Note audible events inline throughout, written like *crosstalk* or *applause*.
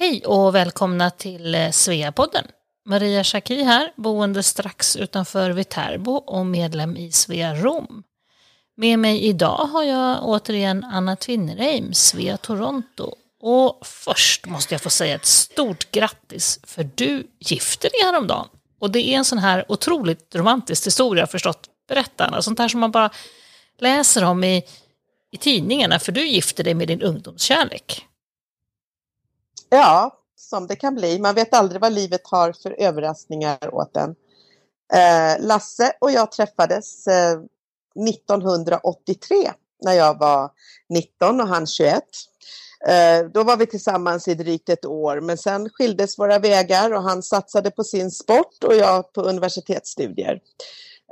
Hej och välkomna till eh, Sveapodden. Maria Schacki här, boende strax utanför Viterbo och medlem i Svea Rom. Med mig idag har jag återigen Anna Tvinnereim, Svea Toronto. Och först måste jag få säga ett stort grattis, för du gifte dig häromdagen. Och det är en sån här otroligt romantisk historia, förstått. Berätta Anna, sånt här som man bara läser om i, i tidningarna, för du gifte dig med din ungdomskärlek. Ja, som det kan bli. Man vet aldrig vad livet har för överraskningar åt en. Eh, Lasse och jag träffades eh, 1983 när jag var 19 och han 21. Eh, då var vi tillsammans i drygt ett år men sen skildes våra vägar och han satsade på sin sport och jag på universitetsstudier.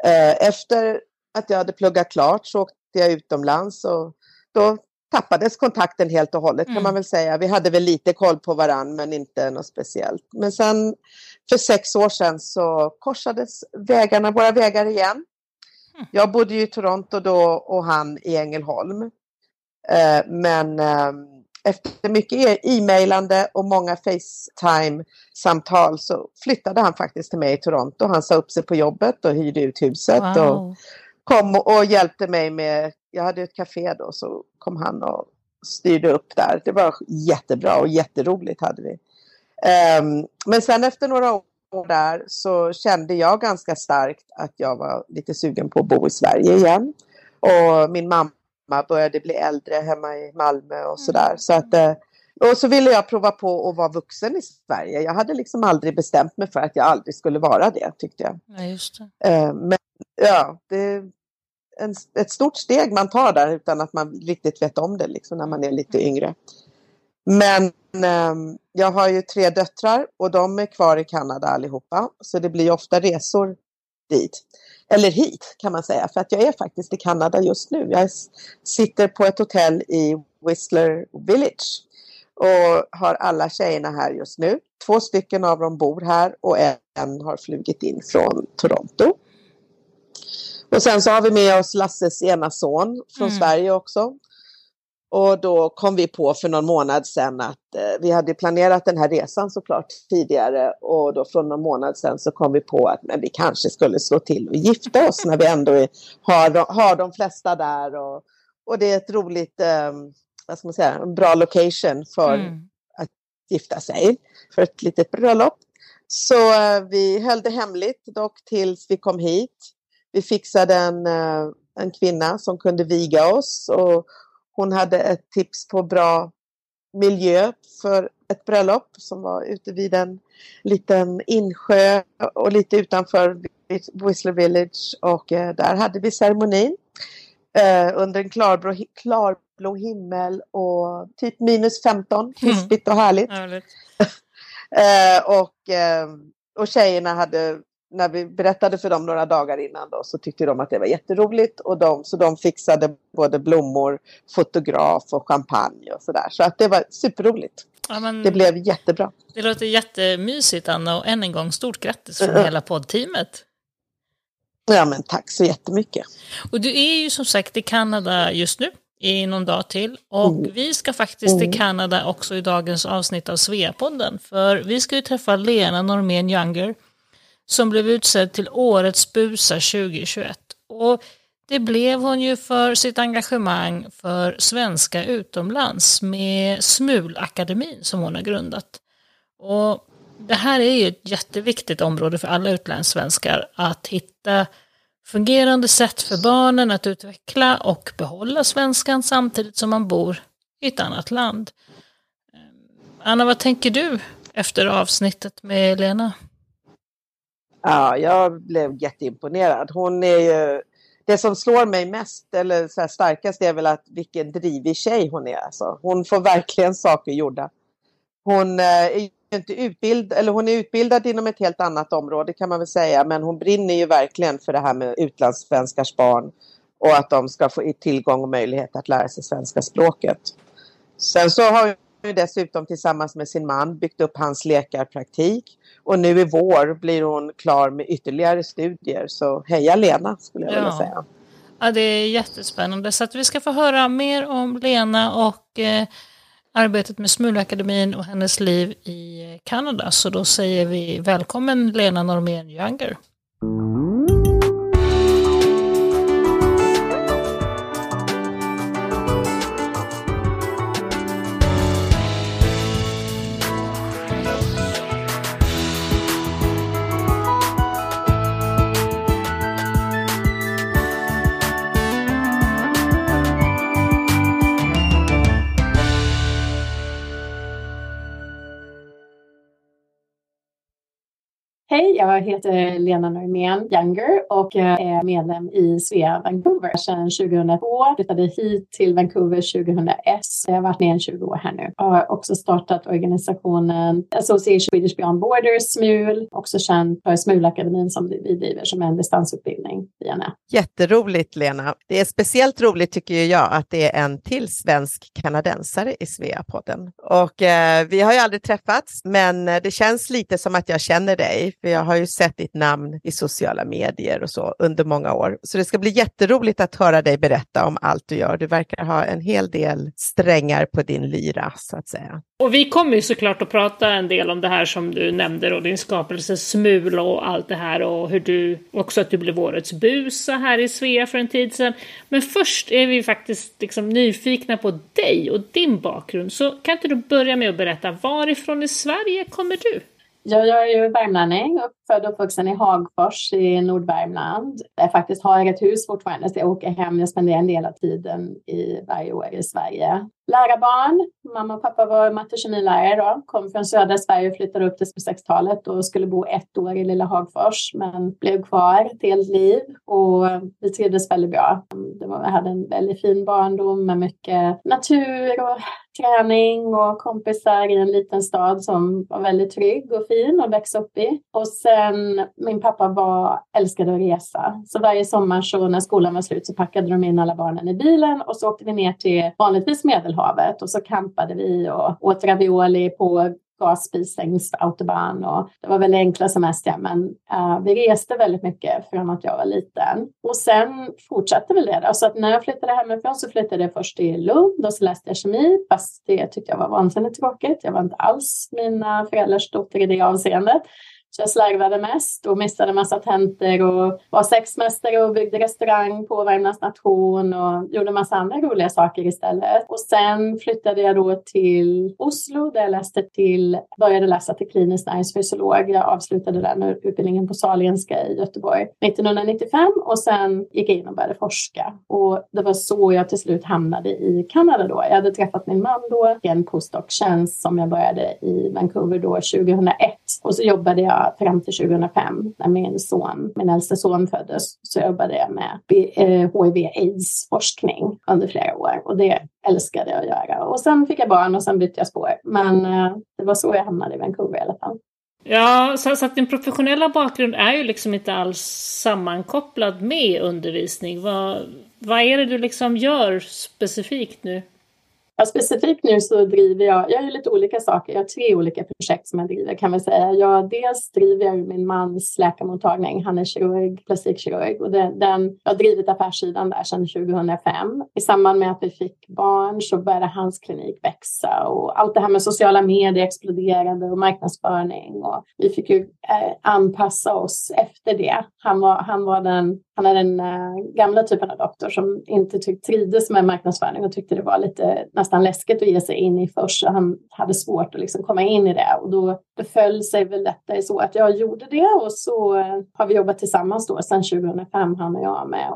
Eh, efter att jag hade pluggat klart så åkte jag utomlands och då tappades kontakten helt och hållet kan man mm. väl säga. Vi hade väl lite koll på varann men inte något speciellt. Men sen för sex år sedan så korsades vägarna, våra vägar igen. Mm. Jag bodde ju i Toronto då och han i Ängelholm. Eh, men eh, efter mycket e- e-mailande och många Facetime-samtal så flyttade han faktiskt till mig i Toronto. Han sa upp sig på jobbet och hyrde ut huset. Wow. Och kom och hjälpte mig med, jag hade ett café då, så kom han och styrde upp där. Det var jättebra och jätteroligt hade vi. Um, men sen efter några år där så kände jag ganska starkt att jag var lite sugen på att bo i Sverige igen. Och min mamma började bli äldre hemma i Malmö och sådär. Så att, eh, och så ville jag prova på att vara vuxen i Sverige. Jag hade liksom aldrig bestämt mig för att jag aldrig skulle vara det, tyckte jag. Ja, just det. Ehm, men ja, det, en, ett stort steg man tar där utan att man riktigt vet om det liksom, när man är lite yngre. Men eh, jag har ju tre döttrar och de är kvar i Kanada allihopa. Så det blir ofta resor dit. Eller hit kan man säga, för att jag är faktiskt i Kanada just nu. Jag sitter på ett hotell i Whistler Village och har alla tjejerna här just nu. Två stycken av dem bor här och en har flugit in från Toronto. Och sen så har vi med oss Lasses ena son från mm. Sverige också. Och då kom vi på för någon månad sedan att eh, vi hade planerat den här resan såklart tidigare och då från någon månad sedan så kom vi på att men vi kanske skulle slå till och gifta oss när vi ändå är, har, har de flesta där och, och det är ett roligt, eh, vad ska man säga, en bra location för mm. att gifta sig, för ett litet bröllop. Så eh, vi höll det hemligt dock tills vi kom hit vi fixade en, eh, en kvinna som kunde viga oss och hon hade ett tips på bra miljö för ett bröllop som var ute vid en liten insjö och lite utanför Whistler Village och eh, där hade vi ceremonin eh, under en klarblå, klarblå himmel och typ minus 15, krispigt och härligt. Mm. *laughs* och, och tjejerna hade när vi berättade för dem några dagar innan då, så tyckte de att det var jätteroligt. Och de, så de fixade både blommor, fotograf och champagne och sådär. Så att det var superroligt. Ja, men, det blev jättebra. Det låter jättemysigt Anna och än en gång stort grattis från mm. hela poddteamet. Ja men tack så jättemycket. Och du är ju som sagt i Kanada just nu i någon dag till. Och mm. vi ska faktiskt mm. till Kanada också i dagens avsnitt av Sveapodden. För vi ska ju träffa Lena Normén Younger som blev utsedd till Årets busa 2021. Och det blev hon ju för sitt engagemang för svenska utomlands med Smulakademin som hon har grundat. Och det här är ju ett jätteviktigt område för alla utlandssvenskar att hitta fungerande sätt för barnen att utveckla och behålla svenskan samtidigt som man bor i ett annat land. Anna, vad tänker du efter avsnittet med Lena? Ja, jag blev jätteimponerad. Hon är ju, det som slår mig mest eller så starkast är väl att vilken drivig tjej hon är. Alltså. Hon får verkligen saker gjorda. Hon eh, är inte utbildad, eller hon är utbildad inom ett helt annat område kan man väl säga, men hon brinner ju verkligen för det här med utlandssvenskars barn och att de ska få tillgång och möjlighet att lära sig svenska språket. Sen så har hon dessutom tillsammans med sin man byggt upp hans läkarpraktik och nu i vår blir hon klar med ytterligare studier. Så heja Lena skulle jag ja. vilja säga. Ja, det är jättespännande. Så att vi ska få höra mer om Lena och eh, arbetet med Smulakademin och hennes liv i Kanada. Så då säger vi välkommen Lena Normén Younger. Hej, jag heter Lena Normén Younger och är medlem i Svea Vancouver sedan 2002. Flyttade hit till Vancouver 2001. Jag har varit med i 20 år här nu. Jag har också startat organisationen Association Swedish Beyond Borders, SMUL, också känd för SMUL-akademin som vi driver som är en distansutbildning via nät. Jätteroligt Lena. Det är speciellt roligt tycker jag att det är en till svensk kanadensare i Svea-podden. Och eh, vi har ju aldrig träffats, men eh, det känns lite som att jag känner dig för jag har ju sett ditt namn i sociala medier och så under många år. Så det ska bli jätteroligt att höra dig berätta om allt du gör. Du verkar ha en hel del strängar på din lyra så att säga. Och vi kommer ju såklart att prata en del om det här som du nämnde och din skapelse Smula och allt det här och hur du också att du blev årets busa här i Svea för en tid sedan. Men först är vi faktiskt liksom nyfikna på dig och din bakgrund. Så kan inte du börja med att berätta varifrån i Sverige kommer du? Ja, jag är ju värmlänning, född och uppvuxen i Hagfors i Nordvärmland. Jag faktiskt har ett hus fortfarande, så jag åker hem. Jag spenderar en del av tiden i varje år i Sverige. Lärarbarn. Mamma och pappa var matte och kemilärare då. Kom från södra Sverige och flyttade upp till 60-talet och skulle bo ett år i lilla Hagfors, men blev kvar ett helt liv och vi trivdes väldigt bra. Det var, jag hade en väldigt fin barndom med mycket natur och träning och kompisar i en liten stad som var väldigt trygg och fin att växa upp i. Och sen min pappa var, älskade att resa. Så varje sommar så när skolan var slut så packade de in alla barnen i bilen och så åkte vi ner till vanligtvis Medelhavet och så campade vi och åt ravioli på gasspis längs autobahn och det var väldigt enkla semestrar men uh, vi reste väldigt mycket från att jag var liten. Och sen fortsatte väl det. Då. Så att när jag flyttade hemifrån så flyttade jag först till Lund och så läste jag kemi fast det tyckte jag var vansinnigt tråkigt. Jag var inte alls mina föräldrars dotter i det avseendet. Så jag slarvade mest och missade massa tentor och var sexmästare och byggde restaurang på Värmlands nation och gjorde massa andra roliga saker istället. Och sen flyttade jag då till Oslo där jag läste till, började läsa till klinisk näringsfysiolog. Jag avslutade den utbildningen på Sahlgrenska i Göteborg 1995 och sen gick jag in och började forska. Och det var så jag till slut hamnade i Kanada då. Jag hade träffat min man då i en postdoc-tjänst som jag började i Vancouver då 2001 och så jobbade jag fram till 2005 när min son, min äldste son föddes, så jobbade jag med HIV-AIDS-forskning eh, under flera år och det älskade jag att göra. Och sen fick jag barn och sen bytte jag spår. Men eh, det var så jag hamnade i Vancouver i alla fall. Ja, så, så att din professionella bakgrund är ju liksom inte alls sammankopplad med undervisning. Vad, vad är det du liksom gör specifikt nu? Ja, specifikt nu så driver jag, jag gör lite olika saker. Jag har tre olika projekt som jag driver kan man säga. Jag, dels driver jag min mans läkarmottagning. Han är kirurg, plastikkirurg och den, den, jag har drivit affärssidan där sedan 2005. I samband med att vi fick barn så började hans klinik växa och allt det här med sociala medier exploderade och marknadsföring och vi fick ju eh, anpassa oss efter det. Han var, han var den han är den äh, gamla typen av doktor som inte trivdes med marknadsföring och tyckte det var lite nästan läskigt att ge sig in i först. Så han hade svårt att liksom komma in i det och då det föll sig väl detta så att jag gjorde det och så äh, har vi jobbat tillsammans då sedan 2005 han och jag med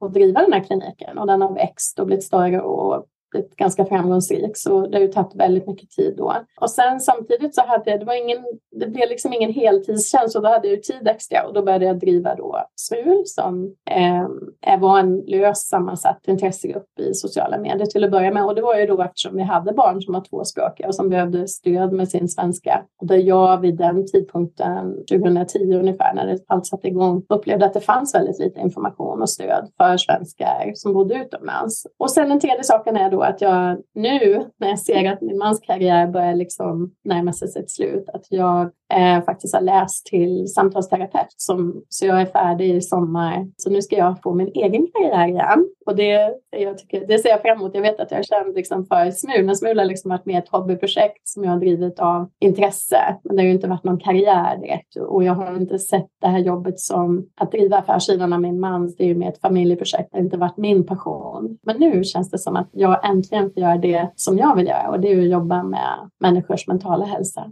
att driva den här kliniken och den har växt och blivit större och blivit ganska framgångsrik så det har ju tagit väldigt mycket tid då. Och sen samtidigt så hade jag, det var ingen, det blev liksom ingen heltidstjänst och då hade jag ju tid extra och då började jag driva då SMUL som eh, var en lös sammansatt intressegrupp i sociala medier till att börja med och det var ju då eftersom vi hade barn som var tvåspråkiga och som behövde stöd med sin svenska och där jag vid den tidpunkten 2010 ungefär när det allt satte igång upplevde att det fanns väldigt lite information och stöd för svenskar som bodde utomlands. Och sen den tredje saken är då att jag nu när jag ser att min mans karriär börjar liksom närma sig sitt slut, att jag eh, faktiskt har läst till samtalsterapeut. Som, så jag är färdig i sommar. Så nu ska jag få min egen karriär igen. Och det, jag tycker, det ser jag fram emot. Jag vet att jag känner liksom för Smula. Smula har liksom varit mer ett hobbyprojekt som jag har drivit av intresse. Men det har ju inte varit någon karriär direkt. Och jag har inte sett det här jobbet som att driva affärssidan av min mans. Det är ju mer ett familjeprojekt. Det har inte varit min passion. Men nu känns det som att jag äntligen får göra det som jag vill göra. Och det är att jobba med människors mentala hälsa.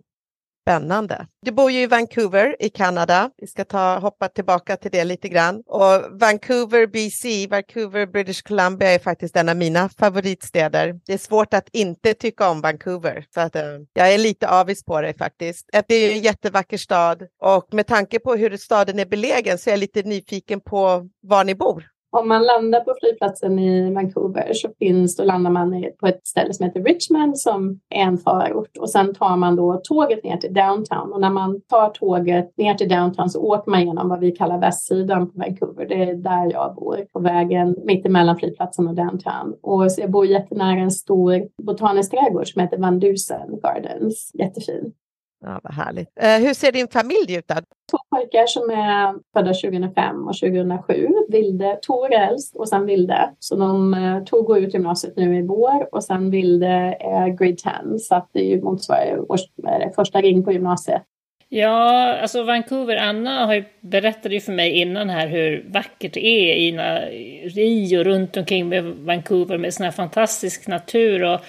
Spännande. Du bor ju i Vancouver i Kanada. Vi ska ta, hoppa tillbaka till det lite grann. Och Vancouver, BC, Vancouver, British Columbia är faktiskt en av mina favoritstäder. Det är svårt att inte tycka om Vancouver. Så att, uh, jag är lite avis på det faktiskt. Det är ju en jättevacker stad och med tanke på hur staden är belägen så är jag lite nyfiken på var ni bor. Om man landar på flygplatsen i Vancouver så finns, då landar man på ett ställe som heter Richmond som är en förort och sen tar man då tåget ner till downtown och när man tar tåget ner till downtown så åker man genom vad vi kallar västsidan på Vancouver. Det är där jag bor på vägen mitt emellan flygplatsen och downtown och så jag bor jättenära en stor botanisk trädgård som heter Van Dusen Gardens. Jättefin. Ja, vad härligt. Eh, hur ser din familj ut? Då? Två pojkar som är födda 2005 och 2007. Vilde, Tor äldst och sen Vilde. Så de, eh, Tor går ut gymnasiet nu i vår och sen Vilde är grade 10 så att det motsvarar års, första ring på gymnasiet. Ja, alltså Vancouver, Anna har ju, berättade ju för mig innan här hur vackert det är i Rio runt omkring med Vancouver med sån här fantastisk natur och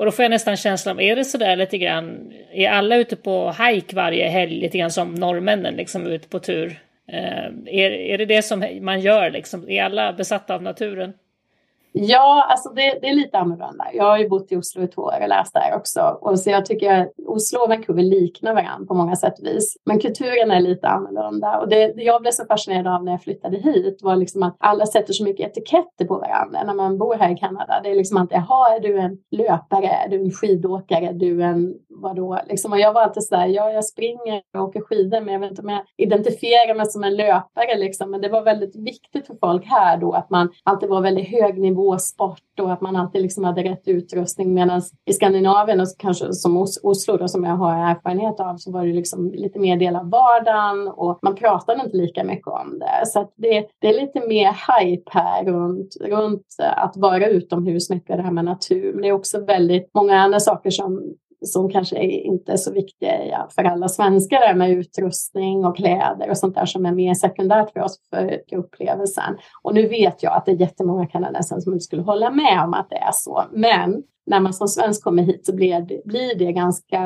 och då får jag nästan känslan av, är det sådär lite grann, är alla ute på hike varje helg lite grann som norrmännen liksom ute på tur? Eh, är, är det det som man gör liksom? Är alla besatta av naturen? Ja, alltså det, det, är lite annorlunda. Jag har ju bott i Oslo i två år och läst där också. Och så jag tycker Oslo och Vancouver liknar varandra på många sätt och vis. Men kulturen är lite annorlunda. Och det, det jag blev så fascinerad av när jag flyttade hit var liksom att alla sätter så mycket etiketter på varandra när man bor här i Kanada. Det är liksom alltid, jaha, är du en löpare? Är du en skidåkare? Är du en vadå? Liksom, och jag var alltid så här, ja, jag springer och åker skidor, men jag vet inte om jag identifierar mig som en löpare. Liksom. Men det var väldigt viktigt för folk här då att man alltid var väldigt hög nivå sport och att man alltid liksom hade rätt utrustning. Medan i Skandinavien, och kanske som Oslo då, som jag har erfarenhet av, så var det liksom lite mer del av vardagen och man pratade inte lika mycket om det. Så det, det, är lite mer hype här runt, runt att vara utomhus mycket, det här med natur. Men det är också väldigt många andra saker som som kanske inte är så viktiga för alla svenskar med utrustning och kläder och sånt där som är mer sekundärt för oss för upplevelsen. Och nu vet jag att det är jättemånga kanadensare som inte skulle hålla med om att det är så. Men när man som svensk kommer hit så blir det, blir det ganska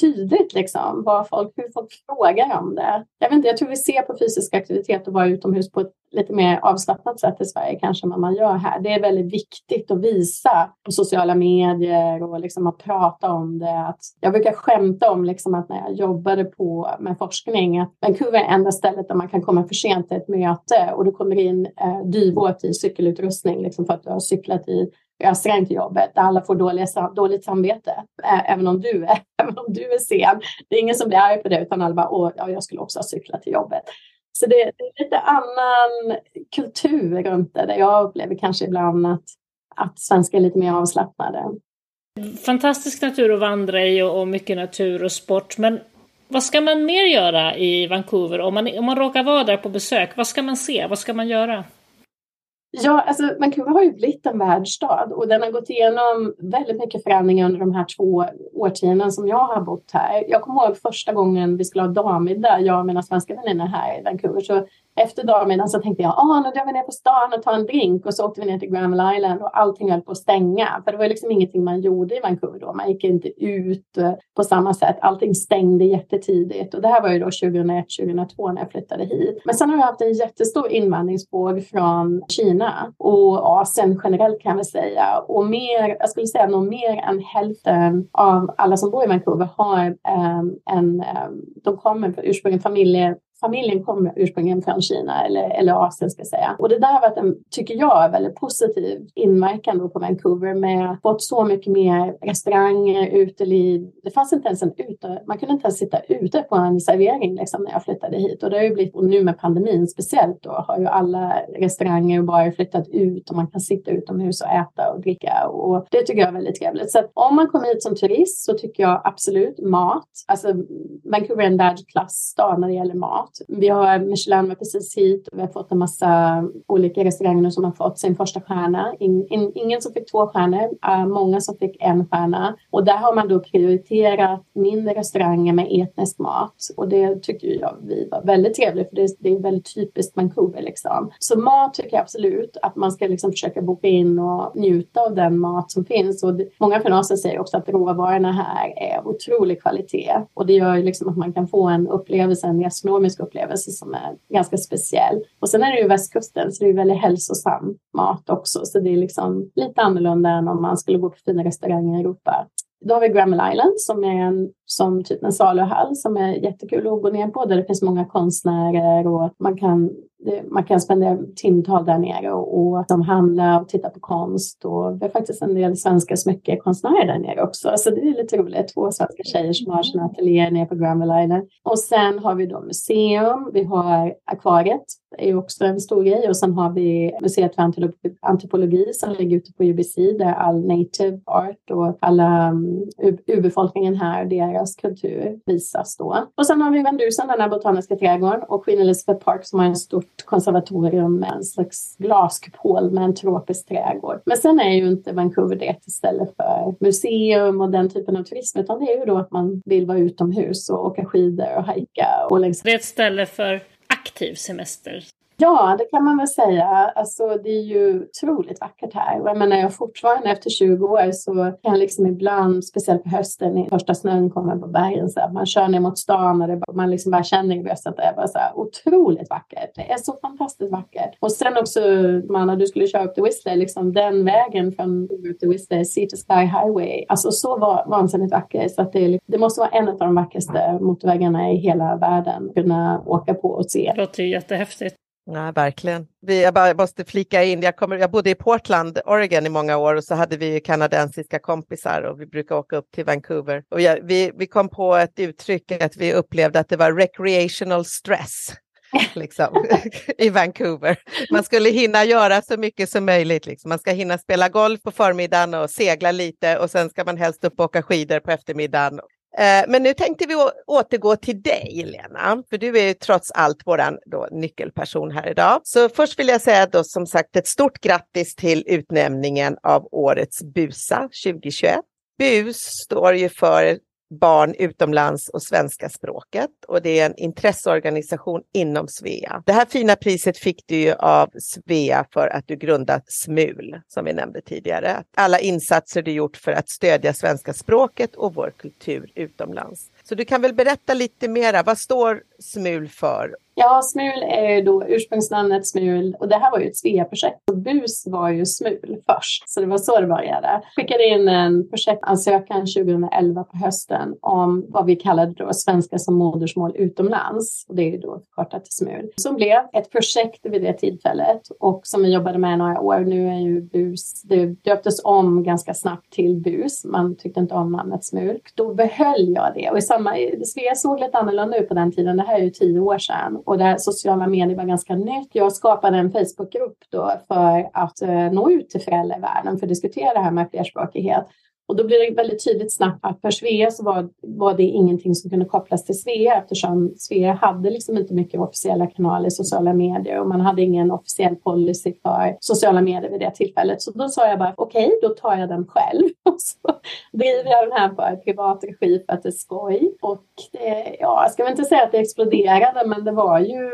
tydligt liksom, vad folk, hur folk frågar om det. Jag, vet inte, jag tror vi ser på fysisk aktivitet och vara utomhus på ett lite mer avslappnat sätt i Sverige kanske än vad man gör här. Det är väldigt viktigt att visa på sociala medier och liksom att prata om det. Att jag brukar skämta om liksom att när jag jobbade på med forskning att Vancouver är enda stället där man kan komma för sent till ett möte och du kommer in eh, dyrbåt i cykelutrustning liksom för att du har cyklat i jobbet där alla får dåliga, dåligt samvete. Även om, du är, *laughs* även om du är sen. Det är ingen som blir arg på det utan alla bara, åh, ja, jag skulle också ha cyklat till jobbet. Så det, det är lite annan kultur runt det. Där jag upplever kanske ibland att, att svenskar är lite mer avslappnade. Fantastisk natur att vandra i och, och mycket natur och sport. Men vad ska man mer göra i Vancouver om man, om man råkar vara där på besök? Vad ska man se? Vad ska man göra? Ja, alltså Vancouver har ju blivit en världsstad och den har gått igenom väldigt mycket förändringar under de här två årtiondena som jag har bott här. Jag kommer ihåg första gången vi skulle ha dammiddag, jag och mina svenska vänner här i Vancouver, så efter dagmiddagen så tänkte jag, ah, nu drar vi ner på stan och tar en drink och så åkte vi ner till Granville Island och allting höll på att stänga. För det var liksom ingenting man gjorde i Vancouver då. Man gick inte ut eh, på samma sätt. Allting stängde jättetidigt och det här var ju då 2001, 2002 när jag flyttade hit. Men sen har jag haft en jättestor invandringsvåg från Kina och Asien generellt kan vi säga. Och mer, jag skulle säga nog mer än hälften av alla som bor i Vancouver har um, en, um, de kommer ursprungligen familjer familjen kom ursprungligen från Kina eller, eller Asien ska jag säga. Och det där har varit en, tycker jag, väldigt positiv inverkan på Vancouver med att fått så mycket mer restauranger, uteliv. Det fanns inte ens en ute, man kunde inte ens sitta ute på en servering liksom, när jag flyttade hit. Och det har ju blivit, och nu med pandemin speciellt då, har ju alla restauranger och barer flyttat ut och man kan sitta utomhus och äta och dricka. Och det tycker jag är väldigt trevligt. Så att om man kommer hit som turist så tycker jag absolut mat. Alltså Vancouver är en världsklassstad när det gäller mat. Vi har Michelin var precis hit och vi har fått en massa olika restauranger som har fått sin första stjärna. In, in, ingen som fick två stjärnor, uh, många som fick en stjärna. Och där har man då prioriterat mindre restauranger med etnisk mat. Och det tycker jag vi var väldigt trevligt för det, det är väldigt typiskt Vancouver liksom. Så mat tycker jag absolut att man ska liksom försöka boka in och njuta av den mat som finns. Och det, många finanser säger också att råvarorna här är av otrolig kvalitet och det gör ju liksom att man kan få en upplevelse, en gastronomisk upplevelse som är ganska speciell. Och sen är det ju västkusten så det är väldigt hälsosam mat också så det är liksom lite annorlunda än om man skulle gå på fina restauranger i Europa. Då har vi Grammel Island som är en, som typ en saluhall som är jättekul att gå ner på där det finns många konstnärer och man kan man kan spendera timtal där nere och, och de handla och titta på konst. Och det är faktiskt en del svenska smyckekonstnärer där nere också. Så det är lite roligt. Två svenska tjejer som har sina ateljéer nere på Granville Island. Och sen har vi då museum. Vi har akvariet. Det är också en stor grej. Och sen har vi museet för antropologi som ligger ute på UBC där all native art och alla um, Eh, urbefolkningen här, deras kultur visas då. Och sen har vi Vendusen, den här botaniska trädgården och Queen Elizabeth Park som har en stort konservatorium med en slags glaskupol med en tropisk trädgård. Men sen är ju inte Vancouver det ett ställe för museum och den typen av turism, utan det är ju då att man vill vara utomhus och åka skidor och hajka. Och längs... Det är ett ställe för aktiv semester. Ja, det kan man väl säga. Alltså, det är ju otroligt vackert här. Och jag menar, jag fortfarande efter 20 år så kan jag liksom ibland, speciellt på hösten, när första snön kommer på bergen, så här, man kör ner mot stan och det, man liksom bara känner i bröstet att det är bara så här, otroligt vackert. Det är så fantastiskt vackert. Och sen också, Manna, du skulle köra upp till Whistler, liksom den vägen från upp till Whistler, Sea to Sky Highway, alltså så var, vansinnigt vacker. Så att det, det måste vara en av de vackraste motorvägarna i hela världen kunna åka på och se. Det låter jättehäftigt. Nej, verkligen. Vi, jag bara måste flika in, jag, kommer, jag bodde i Portland, Oregon i många år och så hade vi kanadensiska kompisar och vi brukar åka upp till Vancouver. Och jag, vi, vi kom på ett uttryck att vi upplevde att det var recreational stress. *laughs* liksom, i Vancouver. Man skulle hinna göra så mycket som möjligt. Liksom. Man ska hinna spela golf på förmiddagen och segla lite och sen ska man helst upp och åka skidor på eftermiddagen Eh, men nu tänkte vi återgå till dig, Lena, för du är ju trots allt vår nyckelperson här idag. Så först vill jag säga då som sagt ett stort grattis till utnämningen av årets BUSA 2021. BUS står ju för barn utomlands och svenska språket och det är en intresseorganisation inom Svea. Det här fina priset fick du ju av Svea för att du grundat SMUL som vi nämnde tidigare. Alla insatser du gjort för att stödja svenska språket och vår kultur utomlands. Så du kan väl berätta lite mera, vad står SMUL för Ja, Smul är ju då ursprungsnamnet Smul och det här var ju ett Svea-projekt. BUS var ju Smul först, så det var så det började. Skickade in en projektansökan 2011 på hösten om vad vi kallade då svenska som modersmål utomlands. Och det är ju då förkortat till Smul. Som blev ett projekt vid det tillfället och som vi jobbade med några år. Nu är ju BUS, det döptes om ganska snabbt till BUS. Man tyckte inte om namnet Smul. Då behöll jag det och i samma, Svea såg lite annorlunda ut på den tiden. Det här är ju tio år sedan och där sociala medier var ganska nytt. Jag skapade en Facebookgrupp då för att eh, nå ut till föräldrar i världen för att diskutera det här med flerspråkighet. Och då blir det väldigt tydligt snabbt att för Svea så var, var det ingenting som kunde kopplas till Svea eftersom Svea hade liksom inte mycket officiella kanaler i sociala medier och man hade ingen officiell policy för sociala medier vid det tillfället. Så då sa jag bara okej, okay, då tar jag den själv. *laughs* Och så driver jag den här på privat regi för att det är skoj. Och det, ja, jag ska väl inte säga att det exploderade, men det var ju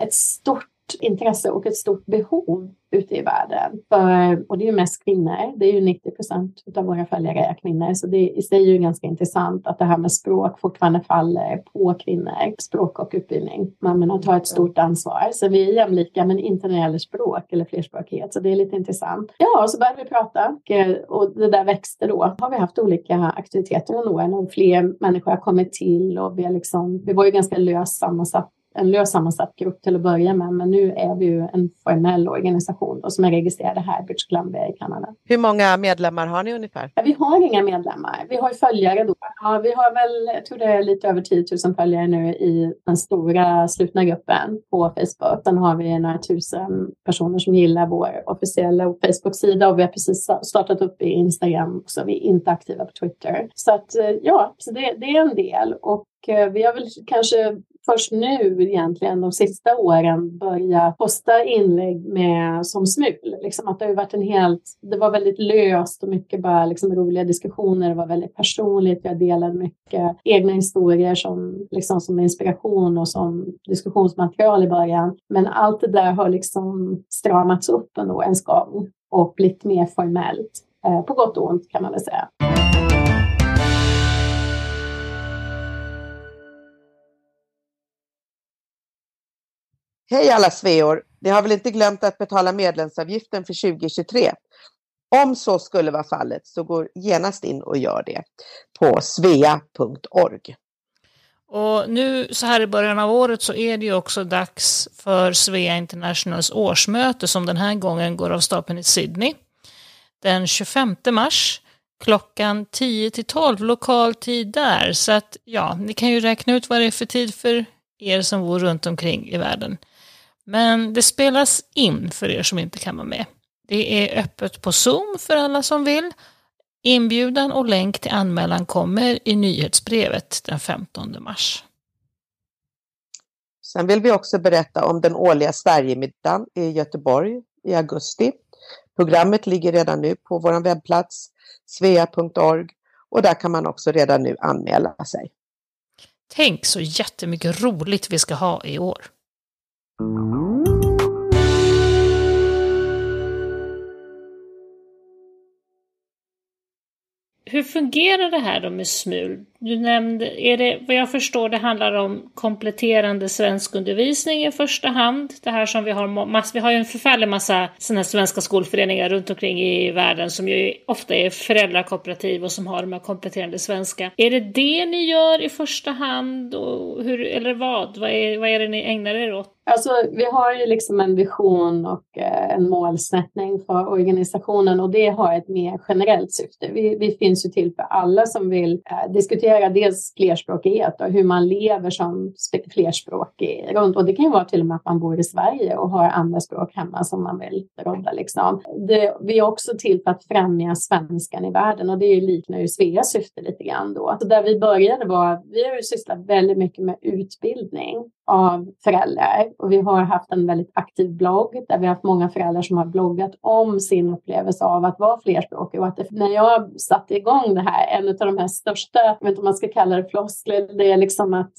ett stort intresse och ett stort behov ute i världen. För, och det är ju mest kvinnor. Det är ju 90 procent av våra följare är kvinnor. Så det i sig är ju ganska intressant att det här med språk fortfarande faller på kvinnor. Språk och utbildning. Mammorna tar ett stort ansvar. Så vi är jämlika men inte när det gäller språk eller flerspråkighet. Så det är lite intressant. Ja, och så började vi prata och eh, det där växte då. Har vi haft olika aktiviteter under åren och fler människor har kommit till och vi, har liksom, vi var ju ganska löst sammansatta en lös sammansatt grupp till att börja med, men nu är vi ju en formell organisation då, som är registrerad här i British Columbia i Kanada. Hur många medlemmar har ni ungefär? Ja, vi har inga medlemmar. Vi har följare då. Ja, vi har väl, jag tror det är lite över 10 000 följare nu i den stora slutna gruppen på Facebook. Sen har vi några tusen personer som gillar vår officiella Facebook-sida och vi har precis startat upp i Instagram också. Vi är inte aktiva på Twitter. Så att eh, ja, så det, det är en del och eh, vi har väl kanske först nu egentligen de sista åren börja posta inlägg med som smul. Liksom att det har varit en helt, det var väldigt löst och mycket bara liksom roliga diskussioner. Det var väldigt personligt. Jag delade mycket egna historier som, liksom som inspiration och som diskussionsmaterial i början. Men allt det där har liksom stramats upp ändå en gång och blivit mer formellt. Eh, på gott och ont kan man väl säga. Hej alla sveor! Ni har väl inte glömt att betala medlemsavgiften för 2023? Om så skulle vara fallet så går genast in och gör det på svea.org. Och nu så här i början av året så är det ju också dags för Svea Internationals årsmöte som den här gången går av stapeln i Sydney. Den 25 mars klockan 10 till 12 lokal tid där. Så att ja, ni kan ju räkna ut vad det är för tid för er som bor runt omkring i världen. Men det spelas in för er som inte kan vara med. Det är öppet på Zoom för alla som vill. Inbjudan och länk till anmälan kommer i nyhetsbrevet den 15 mars. Sen vill vi också berätta om den årliga Sverigemiddagen i Göteborg i augusti. Programmet ligger redan nu på vår webbplats svea.org och där kan man också redan nu anmäla sig. Tänk så jättemycket roligt vi ska ha i år. Hur fungerar det här då med SMUL? Du nämnde, är det vad jag förstår det handlar om kompletterande svenskundervisning i första hand. Det här som vi har, mass, vi har ju en förfärlig massa sådana svenska skolföreningar runt omkring i världen som ju ofta är föräldrakooperativ och som har de här kompletterande svenska. Är det det ni gör i första hand? Och hur, eller vad? Vad är, vad är det ni ägnar er åt? Alltså, vi har ju liksom en vision och eh, en målsättning för organisationen och det har ett mer generellt syfte. Vi, vi finns ju till för alla som vill eh, diskutera dels flerspråkighet och hur man lever som flerspråkig. Och det kan ju vara till och med att man bor i Sverige och har andra språk hemma som man vill rodda. Liksom. Det, vi är också till för att främja svenskan i världen och det liknar ju Sveas syfte lite grann då. Så där vi började var, vi har ju sysslat väldigt mycket med utbildning av föräldrar och vi har haft en väldigt aktiv blogg där vi har haft många föräldrar som har bloggat om sin upplevelse av att vara flerspråkig och att det, när jag satte igång det här, en av de här största, jag vet inte om man ska kalla det floskler, det är liksom att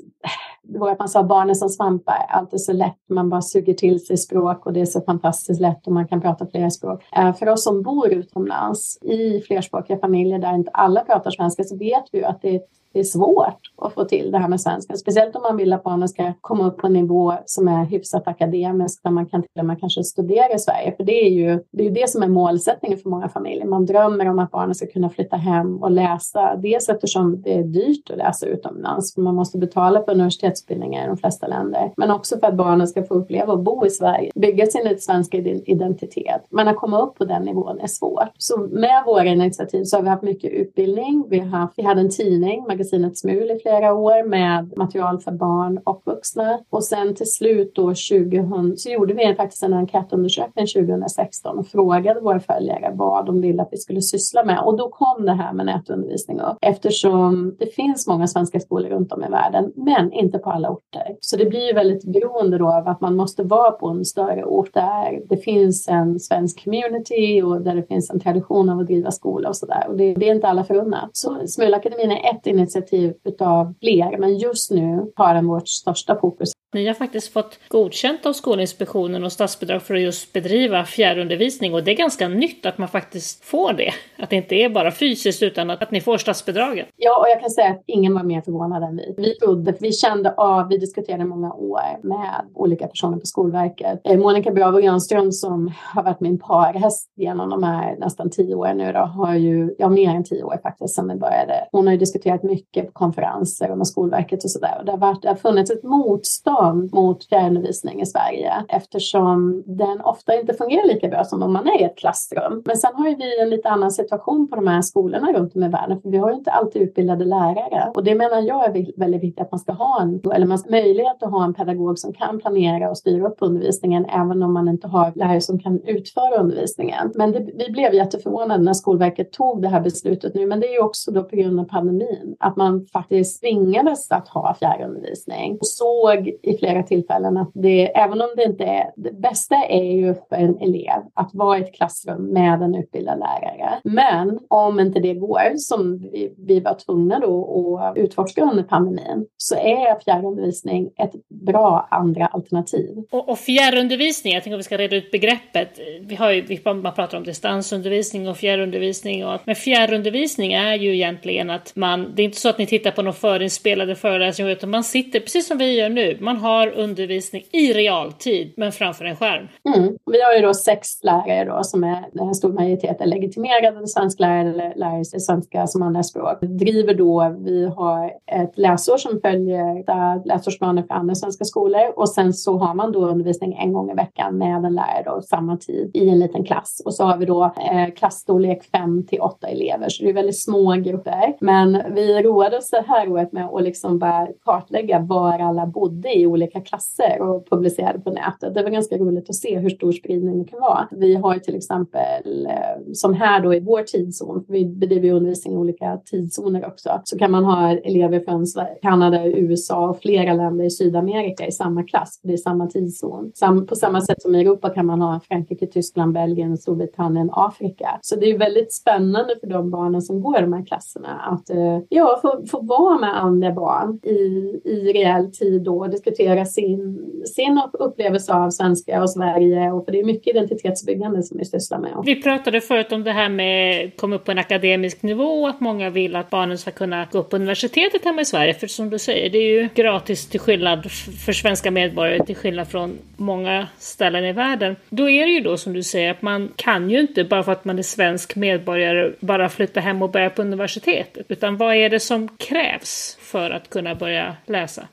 det var att man sa barnen som svampar, allt är så lätt, man bara suger till sig språk och det är så fantastiskt lätt och man kan prata flera språk. Eh, för oss som bor utomlands i flerspråkiga familjer där inte alla pratar svenska så vet vi ju att det det är svårt att få till det här med svenska. Speciellt om man vill att barnen ska komma upp på en nivå som är hyfsat akademisk, där man kan till och med kanske studera i Sverige. För det är ju det, är ju det som är målsättningen för många familjer. Man drömmer om att barnen ska kunna flytta hem och läsa. Dels eftersom det är dyrt att läsa utomlands, för man måste betala för universitetsutbildningar i de flesta länder. Men också för att barnen ska få uppleva att bo i Sverige, bygga sin svenska identitet. Men att komma upp på den nivån är svårt. Så med våra initiativ så har vi haft mycket utbildning. Vi, har haft, vi hade en tidning, magasinet Smul i flera år med material för barn och vuxna. Och sen till slut då 2000 så gjorde vi faktiskt en enkätundersökning 2016 och frågade våra följare vad de ville att vi skulle syssla med. Och då kom det här med nätundervisning upp eftersom det finns många svenska skolor runt om i världen, men inte på alla orter. Så det blir ju väldigt beroende då av att man måste vara på en större ort där det finns en svensk community och där det finns en tradition av att driva skola och sådär. Och det, det, är inte alla förunnat. Så Smulakademin är ett initiativ initiativ utav fler, men just nu har den vårt största fokus ni har faktiskt fått godkänt av Skolinspektionen och statsbidrag för att just bedriva fjärrundervisning och det är ganska nytt att man faktiskt får det. Att det inte är bara fysiskt utan att, att ni får statsbidraget. Ja, och jag kan säga att ingen var mer förvånad än vi. Vi trodde, vi kände av, vi diskuterade många år med olika personer på Skolverket. Eh, Monica Bravo Grönström som har varit min parhäst genom de här nästan tio åren nu då, har ju, ja mer än tio år faktiskt sedan vi började. Hon har ju diskuterat mycket på konferenser och med Skolverket och sådär och det har, varit, det har funnits ett motstånd motstånd mot fjärrundervisning i Sverige eftersom den ofta inte fungerar lika bra som om man är i ett klassrum. Men sen har ju vi en lite annan situation på de här skolorna runt om i världen för vi har ju inte alltid utbildade lärare och det menar jag är väldigt viktigt att man ska ha en, eller man ska möjlighet att ha en pedagog som kan planera och styra upp undervisningen även om man inte har lärare som kan utföra undervisningen. Men det, vi blev jätteförvånade när Skolverket tog det här beslutet nu men det är ju också då på grund av pandemin att man faktiskt tvingades att ha fjärrundervisning och såg i flera tillfällen att det, även om det inte är det bästa är ju för en elev att vara i ett klassrum med en utbildad lärare. Men om inte det går, som vi, vi var tvungna då att utforska under pandemin, så är fjärrundervisning ett bra andra alternativ. Och, och fjärrundervisning, jag tänker att vi ska reda ut begreppet. Vi har ju, vi, man pratar om distansundervisning och fjärrundervisning. Och, men fjärrundervisning är ju egentligen att man, det är inte så att ni tittar på någon förinspelade föreläsning, utan man sitter precis som vi gör nu. Man har undervisning i realtid, men framför en skärm. Mm. Vi har ju då sex lärare då, som är en stor majoritet är legitimerade svensklärare eller lärare i svenska som andraspråk. Vi driver då, vi har ett läsår som följer läsårsplaner för andra svenska skolor och sen så har man då undervisning en gång i veckan med en lärare då, samma tid i en liten klass. Och så har vi då eh, klassstorlek 5 till 8 elever, så det är väldigt små grupper. Men vi roade oss det här året med att liksom bara kartlägga var alla bodde i olika klasser och publicerade på nätet. Det var ganska roligt att se hur stor spridning det kan vara. Vi har till exempel, eh, som här då i vår tidszon, vi bedriver undervisning i olika tidszoner också, så kan man ha elever från Kanada, USA och flera länder i Sydamerika i samma klass, det är samma tidszon. På samma sätt som i Europa kan man ha Frankrike, Tyskland, Belgien, Storbritannien, Afrika. Så det är väldigt spännande för de barnen som går i de här klasserna att eh, ja, få, få vara med andra barn i, i reell tid då och diskutera sin, sin upplevelse av svenska och Sverige. Och för det är mycket identitetsbyggande som vi sysslar med. Vi pratade förut om det här med att komma upp på en akademisk nivå, att många vill att barnen ska kunna gå upp på universitetet hemma i Sverige. För som du säger, det är ju gratis till skillnad för svenska medborgare till skillnad från många ställen i världen. Då är det ju då som du säger att man kan ju inte bara för att man är svensk medborgare bara flytta hem och börja på universitetet. Utan vad är det som krävs för att kunna börja läsa?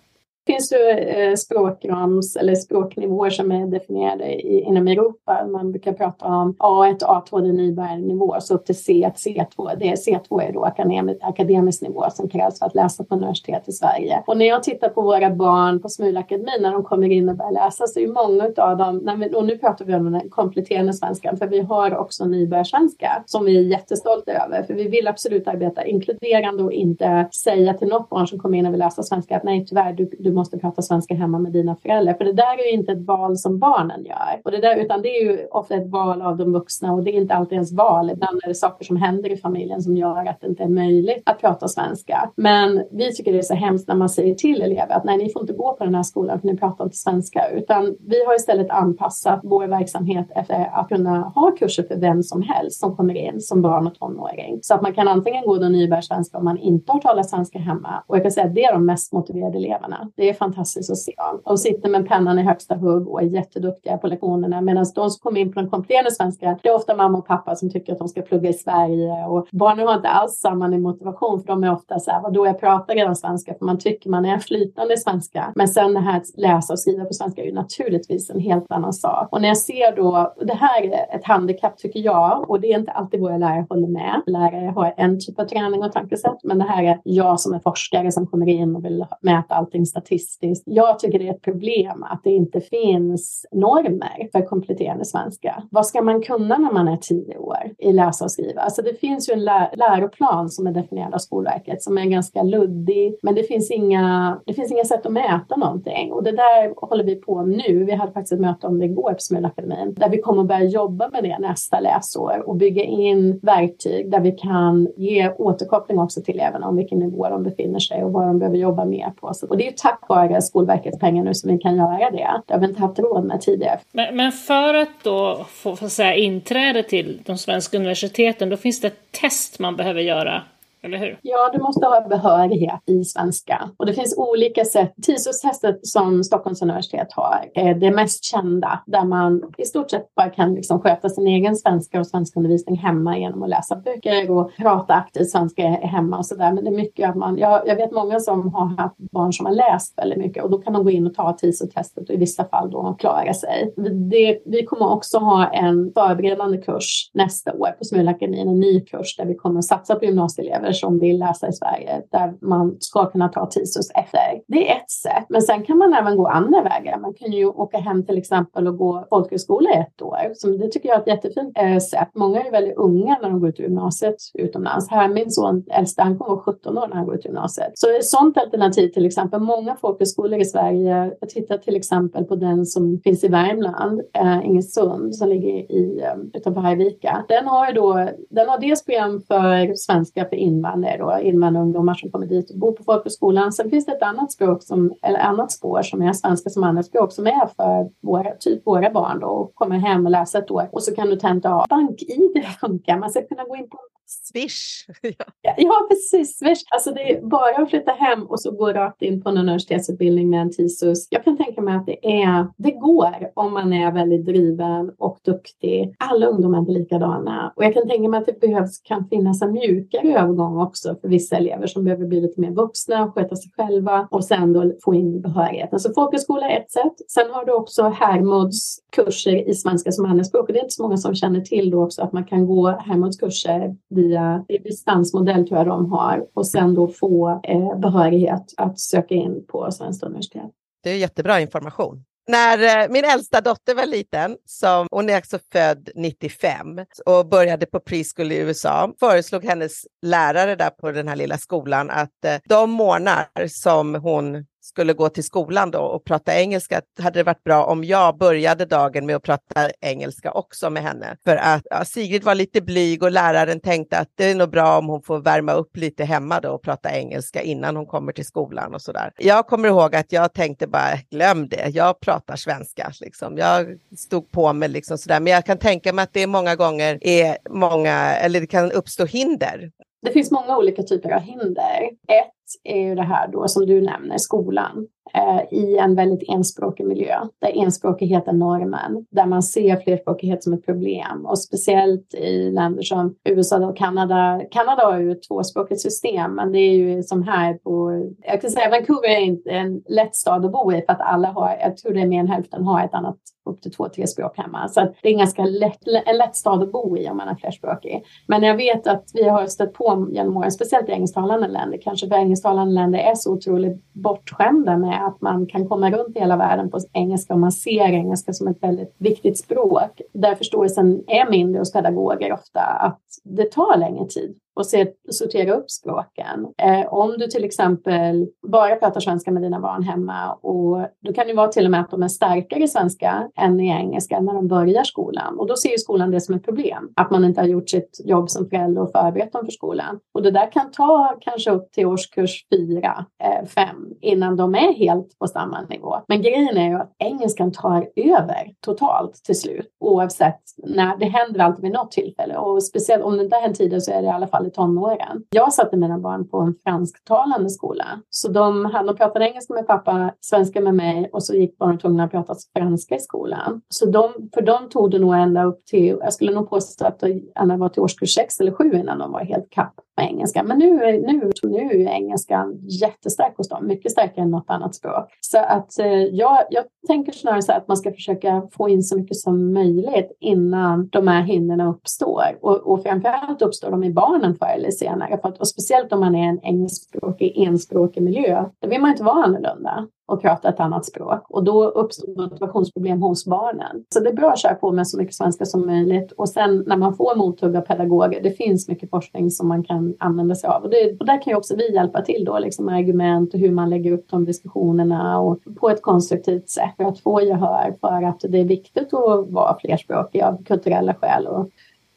Det finns ju språkrams eller språknivåer som är definierade i, inom Europa. Man brukar prata om A1, A2, det är nybörjarnivå, så upp till C1, C2. Det är C2 är då akademisk, akademisk nivå som krävs för att läsa på universitet i Sverige. Och när jag tittar på våra barn på Smulakademin när de kommer in och börjar läsa så är många av dem, vi, och nu pratar vi om den kompletterande svenskan, för vi har också nybörjarsvenska som vi är jättestolta över. För vi vill absolut arbeta inkluderande och inte säga till något barn som kommer in och vill läsa svenska att nej tyvärr, du, du måste prata svenska hemma med dina föräldrar. För det där är ju inte ett val som barnen gör. Och det där, utan det är ju ofta ett val av de vuxna och det är inte alltid ens val. Ibland är det saker som händer i familjen som gör att det inte är möjligt att prata svenska. Men vi tycker det är så hemskt när man säger till elever att nej, ni får inte gå på den här skolan för ni pratar inte svenska. Utan vi har istället anpassat vår verksamhet efter att kunna ha kurser för vem som helst som kommer in som barn och tonåring. Så att man kan antingen gå då nybörjarsvenska om man inte har talat svenska hemma. Och jag kan säga att det är de mest motiverade eleverna. Det är fantastiskt att se. De sitter med pennan i högsta hugg och är jätteduktiga på lektionerna. Medan de som kommer in på den kompletterande svenska, det är ofta mamma och pappa som tycker att de ska plugga i Sverige. Och barnen har inte alls samma motivation för de är ofta så här, vadå jag pratar redan svenska för man tycker man är flytande i svenska. Men sen det här att läsa och skriva på svenska är ju naturligtvis en helt annan sak. Och när jag ser då, det här är ett handikapp tycker jag och det är inte alltid våra lärare håller med. Lärare har en typ av träning och tankesätt men det här är jag som är forskare som kommer in och vill mäta allting statistiskt statistiskt. Jag tycker det är ett problem att det inte finns normer för kompletterande svenska. Vad ska man kunna när man är tio år i läsa och skriva? Alltså det finns ju en lä läroplan som är definierad av Skolverket som är ganska luddig, men det finns inga, det finns inga sätt att mäta någonting och det där håller vi på nu. Vi hade faktiskt ett möte om det igår på Smulakademin där vi kommer börja jobba med det nästa läsår och bygga in verktyg där vi kan ge återkoppling också till eleverna om vilken nivå de befinner sig och vad de behöver jobba mer på. Och det är ju tack vare Skolverkets pengar nu som vi kan göra det. Det har vi inte haft råd med tidigare. Men, men för att då få, få säga, inträde till de svenska universiteten, då finns det ett test man behöver göra eller hur? Ja, du måste ha behörighet i svenska. Och det finns olika sätt. TISUS-testet som Stockholms universitet har är det mest kända, där man i stort sett bara kan liksom sköta sin egen svenska och svenskundervisning hemma genom att läsa böcker och prata aktivt svenska hemma och sådär. Men det är mycket att man, jag, jag vet många som har haft barn som har läst väldigt mycket och då kan de gå in och ta TISO-testet och i vissa fall då klara sig. Det, vi kommer också ha en förberedande kurs nästa år på Smulakademin, en ny kurs där vi kommer att satsa på gymnasieelever som vill läsa i Sverige, där man ska kunna ta TISUS efter. Det är ett sätt, men sen kan man även gå andra vägar. Man kan ju åka hem till exempel och gå folkhögskola i ett år. Så det tycker jag är ett jättefint eh, sätt. Många är väldigt unga när de går ut gymnasiet utomlands. Här, min son äldsta, han kommer vara 17 år när han går ut gymnasiet. Så ett sådant alternativ till exempel. Många folkhögskolor i Sverige, jag tittar till exempel på den som finns i Värmland, eh, Ingesund, som ligger i, eh, utanför Arvika. Den har, då, den har dels program för svenska för invandrare, då, invandrarungdomar som kommer dit och bor på folkhögskolan. Sen finns det ett annat språk som, eller annat spår som är svenska som andraspråk som är för våra, typ våra barn då och kommer hem och läser ett år. Och så kan du tenta av. BankID funkar, man ska kunna gå in på Swish. *laughs* ja. ja, precis. Swish. Alltså det är bara att flytta hem och så gå rakt in på en universitetsutbildning med en TISUS. Jag kan tänka mig att det, är, det går om man är väldigt driven och duktig. Alla ungdomar är likadana. Och jag kan tänka mig att det behövs, kan finnas en mjukare övergång också för vissa elever som behöver bli lite mer vuxna och sköta sig själva och sen då få in behörigheten. Så folkhögskola är ett sätt. Sen har du också Hermods kurser i svenska som andraspråk. Och det är inte så många som känner till då också att man kan gå Hermods kurser via distansmodell tror jag de har och sen då få eh, behörighet att söka in på Svenskt universitet. Det är jättebra information. När eh, min äldsta dotter var liten, som, hon är alltså född 95 och började på preschool i USA, föreslog hennes lärare där på den här lilla skolan att eh, de månader som hon skulle gå till skolan då och prata engelska hade det varit bra om jag började dagen med att prata engelska också med henne. För att ja, Sigrid var lite blyg och läraren tänkte att det är nog bra om hon får värma upp lite hemma då och prata engelska innan hon kommer till skolan och sådär. Jag kommer ihåg att jag tänkte bara glöm det, jag pratar svenska. Liksom. Jag stod på mig liksom sådär. Men jag kan tänka mig att det många gånger är många, eller det kan uppstå hinder. Det finns många olika typer av hinder. Ett är ju det här då som du nämner, skolan. Eh, i en väldigt enspråkig miljö där enspråkighet är normen, där man ser flerspråkighet som ett problem och speciellt i länder som USA och Kanada. Kanada har ju ett tvåspråkigt system, men det är ju som här på, jag kan säga Vancouver är inte en lätt stad att bo i för att alla har, jag tror det är mer än hälften har ett annat upp till två, tre språk hemma. Så det är en ganska lätt, en lätt stad att bo i om man är flerspråkig. Men jag vet att vi har stött på genom åren, speciellt i engelsktalande länder, kanske för engelsktalande länder är så otroligt bortskämda med att man kan komma runt i hela världen på engelska och man ser engelska som ett väldigt viktigt språk. Där förståelsen är mindre hos pedagoger ofta att det tar längre tid och se, sortera upp språken. Eh, om du till exempel bara pratar svenska med dina barn hemma och då kan det vara till och med att de är starkare i svenska än i engelska när de börjar skolan och då ser ju skolan det som ett problem att man inte har gjort sitt jobb som förälder och förberett dem för skolan. Och det där kan ta kanske upp till årskurs fyra, eh, fem innan de är helt på samma nivå. Men grejen är ju att engelskan tar över totalt till slut oavsett när det händer alltid vid något tillfälle och speciellt om det inte har hänt tidigare så är det i alla fall fall i tonåren. Jag satte mina barn på en fransktalande skola. Så de, de pratade engelska med pappa, svenska med mig och så gick barnen tvungna att prata franska i skolan. Så de, för dem tog det nog ända upp till, jag skulle nog påstå att det var till årskurs sex eller sju innan de var helt kapp med engelska. Men nu, nu, nu är engelskan jättestark hos dem, mycket starkare än något annat språk. Så att eh, jag, jag tänker snarare så att man ska försöka få in så mycket som möjligt innan de här hindren uppstår. Och, och framförallt uppstår de i barnen förr eller senare. För att, och speciellt om man är en engelskspråkig, enspråkig miljö, då vill man inte vara annorlunda och prata ett annat språk. Och då uppstår motivationsproblem hos barnen. Så det är bra att köra på med så mycket svenska som möjligt. Och sen när man får mothugg av pedagoger, det finns mycket forskning som man kan använda sig av. Och, det, och där kan ju också vi hjälpa till då, liksom med argument och hur man lägger upp de diskussionerna och på ett konstruktivt sätt för att få gehör för att det är viktigt att vara flerspråkig av kulturella skäl och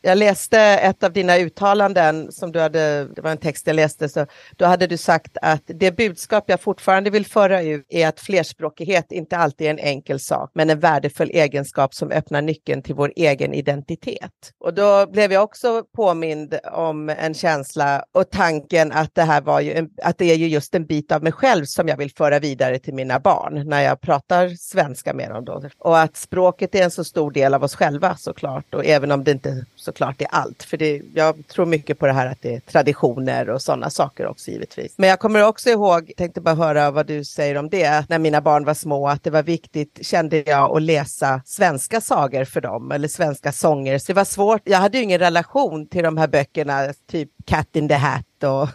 jag läste ett av dina uttalanden som du hade, det var en text jag läste, så då hade du sagt att det budskap jag fortfarande vill föra ut är att flerspråkighet inte alltid är en enkel sak, men en värdefull egenskap som öppnar nyckeln till vår egen identitet. Och då blev jag också påmind om en känsla och tanken att det här var ju en, att det är ju just en bit av mig själv som jag vill föra vidare till mina barn när jag pratar svenska med dem. Då. Och att språket är en så stor del av oss själva såklart, och även om det inte så såklart i allt. För det, jag tror mycket på det här att det är traditioner och sådana saker också givetvis. Men jag kommer också ihåg, tänkte bara höra vad du säger om det, när mina barn var små, att det var viktigt, kände jag, att läsa svenska sagor för dem, eller svenska sånger. Så det var svårt, jag hade ju ingen relation till de här böckerna, typ Cat in the Hat och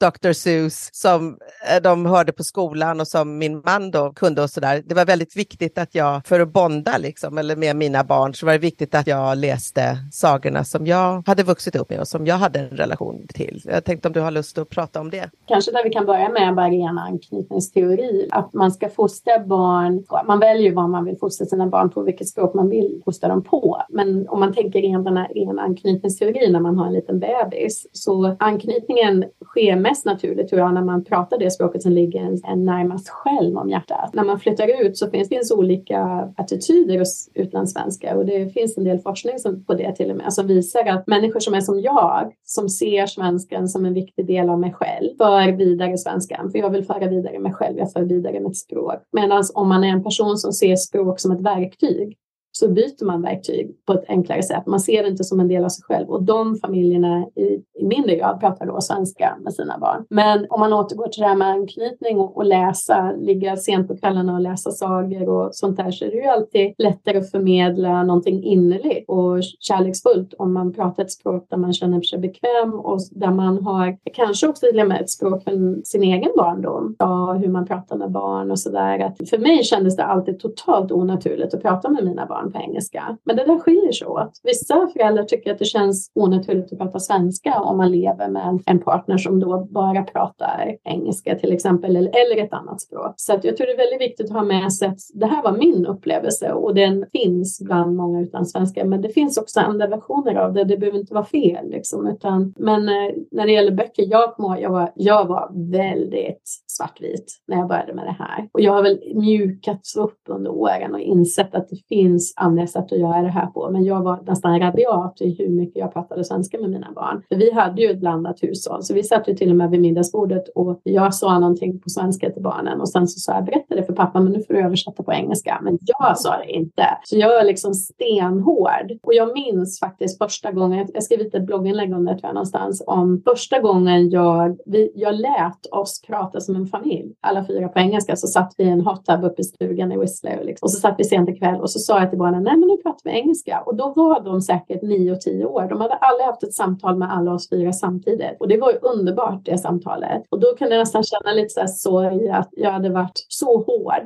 Dr. Seuss som eh, de hörde på skolan och som min man då kunde och sådär. Det var väldigt viktigt att jag, för att bonda liksom, eller med mina barn, så var det viktigt att jag läste sagorna som jag hade vuxit upp med och som jag hade en relation till. Jag tänkte om du har lust att prata om det? Kanske där vi kan börja med bara ren anknytningsteori, att man ska fostra barn, man väljer vad man vill fostra sina barn på, vilket språk man vill fostra dem på. Men om man tänker ren, den här ren anknytningsteori när man har en liten bebis, så anknytningen sker mest naturligt tror jag när man pratar det språket som ligger en, en närmast själv om hjärtat. När man flyttar ut så finns det olika attityder hos utlandssvenskar och det finns en del forskning som, på det till och med som visar att människor som är som jag, som ser svenskan som en viktig del av mig själv, för vidare svenskan. För jag vill föra vidare mig själv, jag för vidare mitt språk. Medan om man är en person som ser språk som ett verktyg så byter man verktyg på ett enklare sätt. Man ser det inte som en del av sig själv och de familjerna i, i mindre grad pratar då svenska med sina barn. Men om man återgår till det här med anknytning och, och läsa, ligga sent på kvällarna och läsa sagor och sånt där så är det ju alltid lättare att förmedla någonting innerligt och kärleksfullt om man pratar ett språk där man känner sig bekväm och där man har kanske också till och med ett språk från sin egen barndom. Ja, hur man pratar med barn och sådär. För mig kändes det alltid totalt onaturligt att prata med mina barn barn på engelska. Men det där skiljer sig åt. Vissa föräldrar tycker att det känns onaturligt att prata svenska om man lever med en partner som då bara pratar engelska till exempel eller ett annat språk. Så att jag tror det är väldigt viktigt att ha med sig att det här var min upplevelse och den finns bland många utlandssvenskar. Men det finns också andra versioner av det. Det behöver inte vara fel liksom, utan men eh, när det gäller böcker, jag, kommer jag, var, jag var väldigt svartvit när jag började med det här och jag har väl mjukats upp under åren och insett att det finns andra sätt att göra det här på. Men jag var nästan rabiat i hur mycket jag pratade svenska med mina barn. För vi hade ju ett blandat hushåll, så vi satt ju till och med vid middagsbordet och jag sa någonting på svenska till barnen och sen så sa jag berätta det för pappa, men nu får du översätta på engelska. Men jag sa det inte. Så jag är liksom stenhård. Och jag minns faktiskt första gången, jag skrev ett blogginlägg om det tror jag någonstans, om första gången jag, vi, jag lät oss prata som en familj, alla fyra på engelska, så satt vi i en hot tub uppe i stugan i Whistler liksom. och så satt vi sent ikväll och så sa jag till barnen, nej men nu pratar vi engelska. Och då var de säkert nio och tio år. De hade aldrig haft ett samtal med alla oss fyra samtidigt. Och det var ju underbart det samtalet. Och då kunde jag nästan känna lite så här sorg att jag hade varit så hård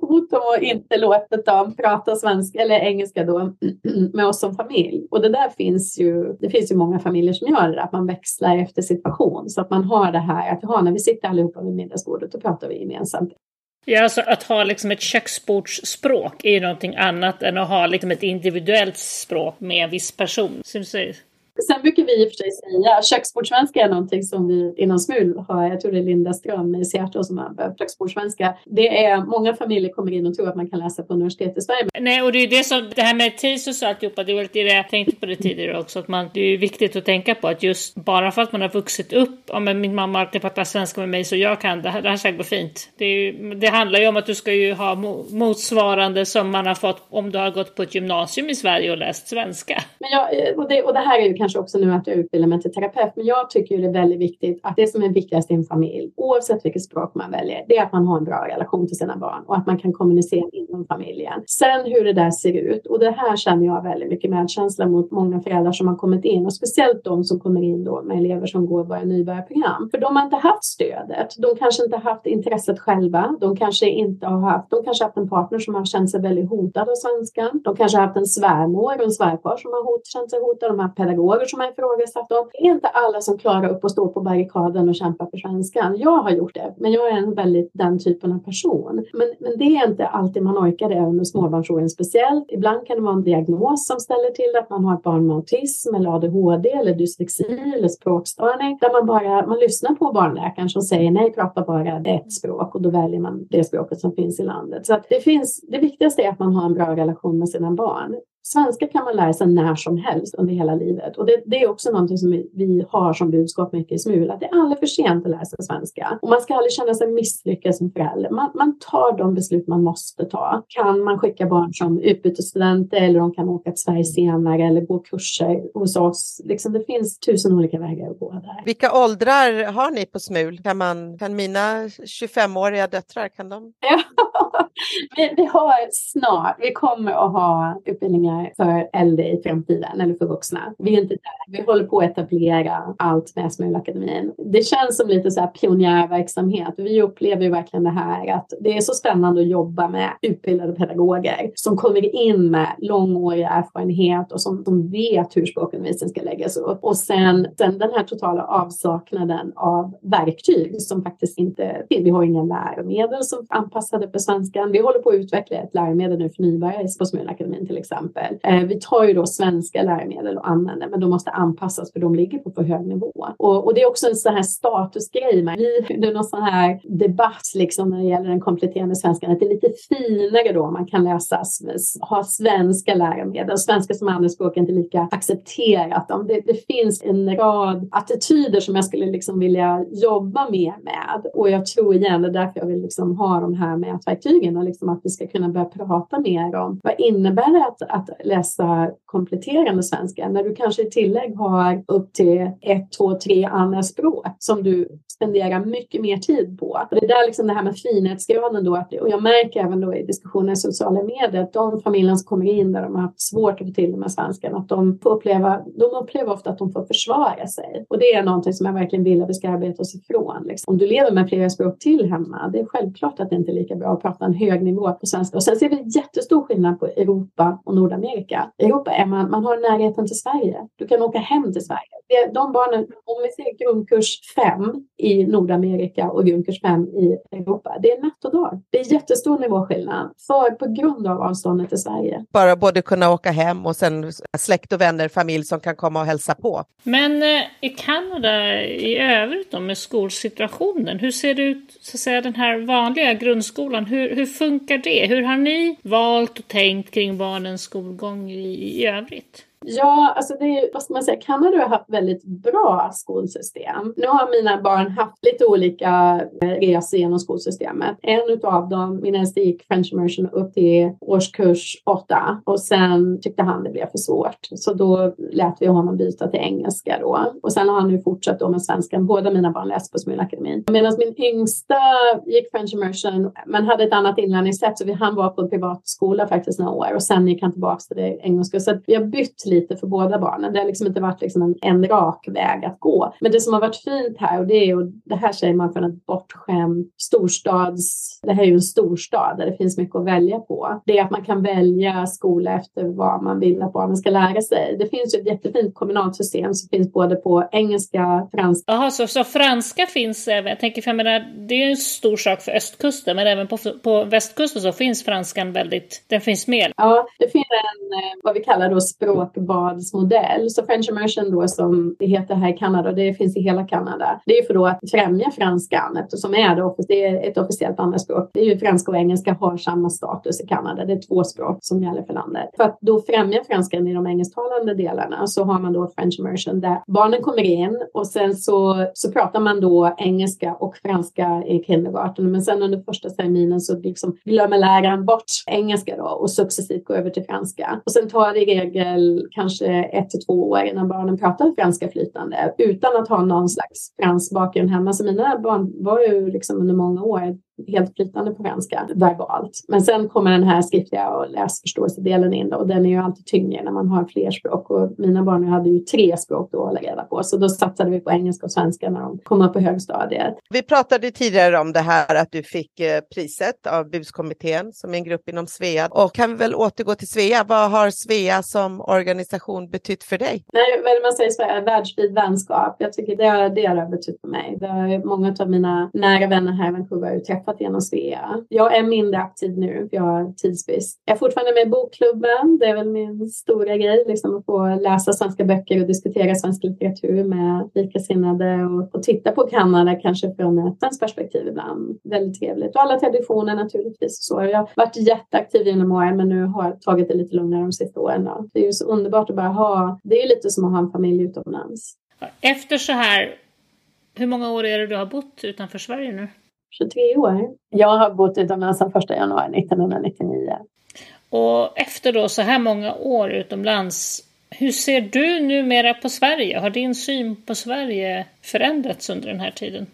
*laughs* mot dem och inte låtit dem prata svenska eller engelska då *clears throat* med oss som familj. Och det där finns ju, det finns ju många familjer som gör det, att man växlar efter situation. Så att man har det här att ja, när vi sitter allihopa vid middagsbordet, då pratar vi gemensamt. Ja, alltså att ha liksom ett köksbordsspråk är ju någonting annat än att ha liksom ett individuellt språk med en viss person. Sen brukar vi i och för sig säga köksbordssvenska är någonting som vi inom SMUL har. Jag tror det är Linda Ström i Seattle som har köksbordssvenska. Det är många familjer kommer in och tror att man kan läsa på universitet i Sverige. Nej, och det är det som det här med TISUS och alltihopa. Det var lite det jag tänkte på det tidigare också. Att man, det är viktigt att tänka på att just bara för att man har vuxit upp. Ja, men min mamma har alltid pratat svenska med mig så jag kan det här. Det här ska gå fint. Det, är, det handlar ju om att du ska ju ha motsvarande som man har fått om du har gått på ett gymnasium i Sverige och läst svenska. Men jag, och, det, och det här är ju kanske också nu att jag utbildar mig till terapeut, men jag tycker det är väldigt viktigt att det som är viktigast i en familj, oavsett vilket språk man väljer, det är att man har en bra relation till sina barn och att man kan kommunicera inom familjen. Sen hur det där ser ut, och det här känner jag väldigt mycket medkänsla mot många föräldrar som har kommit in och speciellt de som kommer in då med elever som går våra nybörjarprogram. För de har inte haft stödet. De kanske inte haft intresset själva. De kanske inte har haft, de kanske haft en partner som har känt sig väldigt hotad av svenskan. De kanske har haft en svärmor och en svärfar som har hot, känt sig hotad. De har haft pedagoger som har ifrågasatt dem. Det är inte alla som klarar upp att stå på barrikaden och kämpa för svenskan. Jag har gjort det, men jag är en väldigt den typen av person. Men, men det är inte alltid man orkar det under småbarnsåren speciellt. Ibland kan det vara en diagnos som ställer till att man har ett barn med autism eller ADHD eller dyslexi eller språkstörning. Där man bara man lyssnar på barnläkaren som säger nej, prata bara ett språk och då väljer man det språket som finns i landet. Så att det, finns, det viktigaste är att man har en bra relation med sina barn. Svenska kan man lära sig när som helst under hela livet. Och det, det är också någonting som vi har som budskap mycket i SMUL, att det är aldrig för sent att lära sig svenska. Och man ska aldrig känna sig misslyckad som förälder. Man, man tar de beslut man måste ta. Kan man skicka barn som utbytesstudenter eller de kan åka till Sverige senare eller gå kurser hos oss. Liksom, det finns tusen olika vägar att gå där. Vilka åldrar har ni på SMUL? Kan, man, kan mina 25-åriga döttrar, kan de? Ja, *laughs* vi, vi har snart, vi kommer att ha utbildningar för äldre i framtiden eller för vuxna. Vi är inte där. Vi håller på att etablera allt med Smulakademin. Det känns som lite så här pionjärverksamhet. Vi upplever ju verkligen det här att det är så spännande att jobba med utbildade pedagoger som kommer in med långårig erfarenhet och som, som vet hur språkundervisningen ska läggas upp. Och sen, sen den här totala avsaknaden av verktyg som faktiskt inte Vi har inga läromedel som är anpassade för svenskan. Vi håller på att utveckla ett läromedel nu för nybörjare på Smulakademin till exempel läromedel. Eh, vi tar ju då svenska läromedel och använder, men de måste anpassas för de ligger på för hög nivå. Och, och det är också en sån här statusgrej. Vi, det är någon sån här debatt liksom när det gäller den kompletterande svenskan, att det är lite finare då man kan läsa, ha svenska läromedel. Svenska som andraspråk är inte lika accepterat. Det, det finns en rad attityder som jag skulle liksom vilja jobba mer med. Och jag tror igen, det är därför jag vill liksom ha de här mätverktygen och liksom att vi ska kunna börja prata mer om vad innebär det att, att läsa kompletterande svenska när du kanske i tillägg har upp till ett, två, tre andra språk som du spenderar mycket mer tid på. Och det är där liksom det här med finhetsgraden då, och jag märker även då i diskussioner i sociala medier att de familjer som kommer in där de har haft svårt att få till det med svenskan, att de får uppleva, de upplever ofta att de får försvara sig. Och det är någonting som jag verkligen vill att vi ska arbeta oss ifrån. Liksom. Om du lever med flera språk till hemma, det är självklart att det inte är lika bra att prata en hög nivå på svenska. Och sen ser vi jättestor skillnad på Europa och Nordamerika Nordamerika. Europa är man, man har närheten till Sverige. Du kan åka hem till Sverige. De barnen, om vi ser grundkurs 5 i Nordamerika och grundkurs 5 i Europa, det är natt och dag. Det är jättestor nivåskillnad för, på grund av avståndet till Sverige. Bara både kunna åka hem och sen släkt och vänner, familj som kan komma och hälsa på. Men eh, i Kanada i övrigt då med skolsituationen, hur ser det ut, så att säga, den här vanliga grundskolan, hur, hur funkar det? Hur har ni valt och tänkt kring barnens skolgång? Skolgång i, i övrigt? Ja, alltså det är, vad ska man säga, Kanada har haft väldigt bra skolsystem. Nu har mina barn haft lite olika eh, resor genom skolsystemet. En av dem, min äldste gick French immersion upp till årskurs åtta och sen tyckte han det blev för svårt. Så då lät vi honom byta till engelska då. Och sen har han nu fortsatt då med svenskan. Båda mina barn läser på Smulakademin. Medan min yngsta gick French immersion men hade ett annat inlärningssätt så han var på en privatskola faktiskt några år och sen gick han tillbaka till det engelska. Så vi har bytt lite för båda barnen. Det har liksom inte varit liksom en, en rak väg att gå. Men det som har varit fint här och det är och det här säger man från ett bortskämd storstads... Det här är ju en storstad där det finns mycket att välja på. Det är att man kan välja skola efter vad man vill att barnen ska lära sig. Det finns ju ett jättefint kommunalt system som finns både på engelska, franska. Jaha, så, så franska finns även. Jag tänker för jag menar, det är en stor sak för östkusten, men även på, på västkusten så finns franskan väldigt, den finns med. Ja, det finns en, eh, vad vi kallar då språkbadsmodell. Så French immersion då som det heter här i Kanada, det finns i hela Kanada. Det är för då att främja franskan eftersom är det, det är ett officiellt andraspråk. Det är ju franska och engelska har samma status i Kanada. Det är två språk som gäller för landet. För att då främja franskan i de engelsktalande delarna så har man då French immersion där barnen kommer in och sen så, så pratar man då engelska och franska i kindergarten. Men sen under första terminen så liksom glömmer läraren bort engelska då och successivt går över till franska. Och sen tar det i regel kanske ett till två år innan barnen pratar franska flytande utan att ha någon slags fransk bakgrund hemma. Så mina barn var ju liksom under många år helt flytande på franska verbalt. Men sen kommer den här skriftliga och läsförståelsedelen in och den är ju alltid tyngre när man har fler språk och mina barn hade ju tre språk då att hålla reda på så då satsade vi på engelska och svenska när de kom upp på högstadiet. Vi pratade tidigare om det här att du fick eh, priset av BUS-kommittén som är en grupp inom Svea och kan vi väl återgå till Svea. Vad har Svea som organisation betytt för dig? Nej, väl man säger Svea, världsvid vänskap. Jag tycker det, det har betytt för mig. Det har många av mina nära vänner här i Vancouver har träffat genom Svea. Jag är mindre aktiv nu, för jag har tidsbrist. Jag är fortfarande med i bokklubben. Det är väl min stora grej, liksom att få läsa svenska böcker och diskutera svensk litteratur med likasinnade och, och titta på Kanada kanske från ett svenskt perspektiv ibland. Väldigt trevligt. Och alla traditioner naturligtvis. Så jag har varit jätteaktiv genom åren men nu har jag tagit det lite lugnare de sista åren. Då. Det är ju så underbart att bara ha, det är lite som att ha en familj utomlands. Efter så här, hur många år är det du har bott utanför Sverige nu? 23 år. Jag har bott utomlands sedan 1 januari 1999. Och efter då så här många år utomlands, hur ser du numera på Sverige? Har din syn på Sverige förändrats under den här tiden?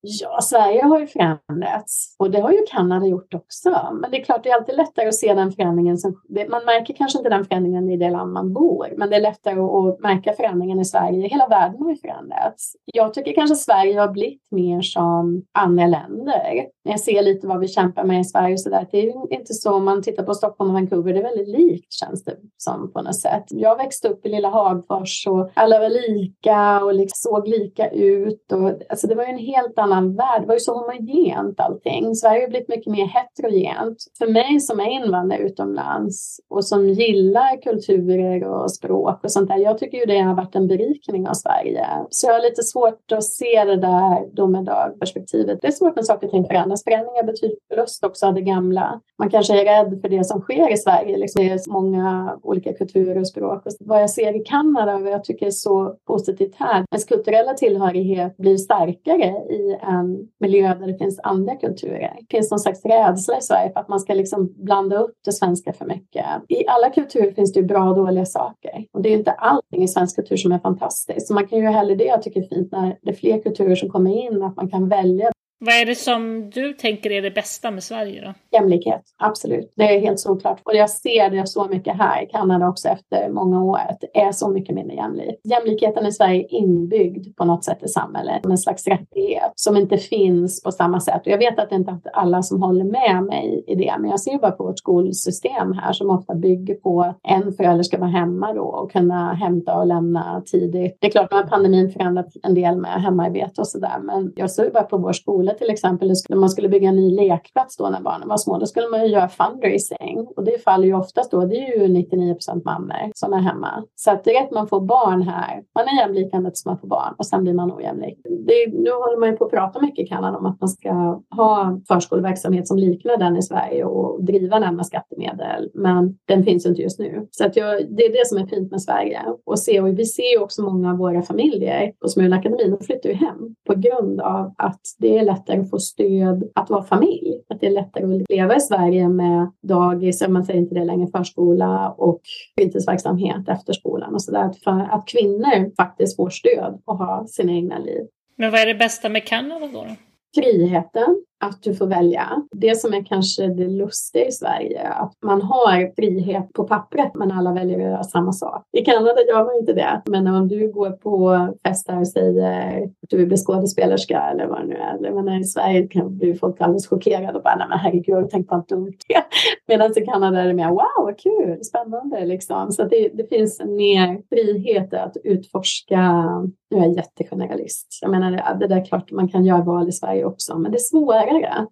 Ja, Sverige har ju förändrats och det har ju Kanada gjort också. Men det är klart, det är alltid lättare att se den förändringen. Som, man märker kanske inte den förändringen i det land man bor, men det är lättare att märka förändringen i Sverige. Hela världen har ju förändrats. Jag tycker kanske Sverige har blivit mer som andra länder. Jag ser lite vad vi kämpar med i Sverige så där. Det är inte så om man tittar på Stockholm och Vancouver, det är väldigt likt känns det som på något sätt. Jag växte upp i lilla Hagfors och alla var lika och liksom såg lika ut. Och, alltså det var ju en helt annan annan värld. Det var ju så homogent allting. Sverige har blivit mycket mer heterogent. För mig som är invandrare utomlands och som gillar kulturer och språk och sånt där. Jag tycker ju det har varit en berikning av Sverige. Så jag har lite svårt att se det där domedag-perspektivet. Det är svårt när saker och ting förändras. Förändringar betyder förlust också av det gamla. Man kanske är rädd för det som sker i Sverige. Liksom det är så många olika kulturer och språk. Och vad jag ser i Kanada och vad jag tycker är så positivt här. Ens kulturella tillhörighet blir starkare i Ehm, en miljö där det finns andra kulturer. Det finns någon slags rädsla i Sverige för att man ska liksom blanda upp det svenska för mycket. I alla kulturer finns det ju bra och dåliga saker. Och det är inte allting i svensk kultur som är fantastiskt. Så man kan ju hellre det jag tycker är fint när det är fler kulturer som kommer in, att man kan välja vad är det som du tänker är det bästa med Sverige då? Jämlikhet, absolut. Det är helt såklart. Och jag ser det så mycket här i Kanada också efter många år. Att det är så mycket mindre jämlikt. Jämlikheten i Sverige är inbyggd på något sätt i samhället. En slags rättighet som inte finns på samma sätt. Och jag vet att det inte är alla som håller med mig i det. Men jag ser bara på vårt skolsystem här som ofta bygger på att en förälder ska vara hemma då och kunna hämta och lämna tidigt. Det är klart att pandemin förändrat en del med hemarbete och sådär. Men jag ser bara på vår skola skola till exempel, när man skulle bygga en ny lekplats då när barnen var små, då skulle man ju göra fundraising och det faller ju oftast då, det är ju 99 procent mammor som är hemma. Så att det rätt man får barn här, man är jämlik ända tills man får barn och sen blir man ojämlik. Det, nu håller man ju på att prata mycket i Kanada om att man ska ha förskoleverksamhet som liknar den i Sverige och driva den med skattemedel, men den finns inte just nu. Så att jag, det är det som är fint med Sverige och se och vi ser ju också många av våra familjer på Smulakademin, de flyttar ju hem på grund av att det är lätt lättare att få stöd att vara familj. Att det är lättare att leva i Sverige med dagis, man säger inte det längre, förskola och fritidsverksamhet efter skolan och sådär. För att kvinnor faktiskt får stöd att ha sina egna liv. Men vad är det bästa med Kanada då? Friheten, att du får välja. Det som är kanske det lustiga i Sverige, att man har frihet på pappret men alla väljer att göra samma sak. I Kanada gör man inte det. Men om du går på fester och säger att du vill bli skådespelerska eller vad det nu är. Men i Sverige kan bli folk alldeles chockerade och bara, nej men herregud, tänk på allt dumt *laughs* Medan i Kanada är det mer, wow, vad kul, spännande liksom. Så det, det finns mer frihet att utforska nu är jag jättegeneralist. Jag menar, det där är klart man kan göra val i Sverige också, men det är svårare.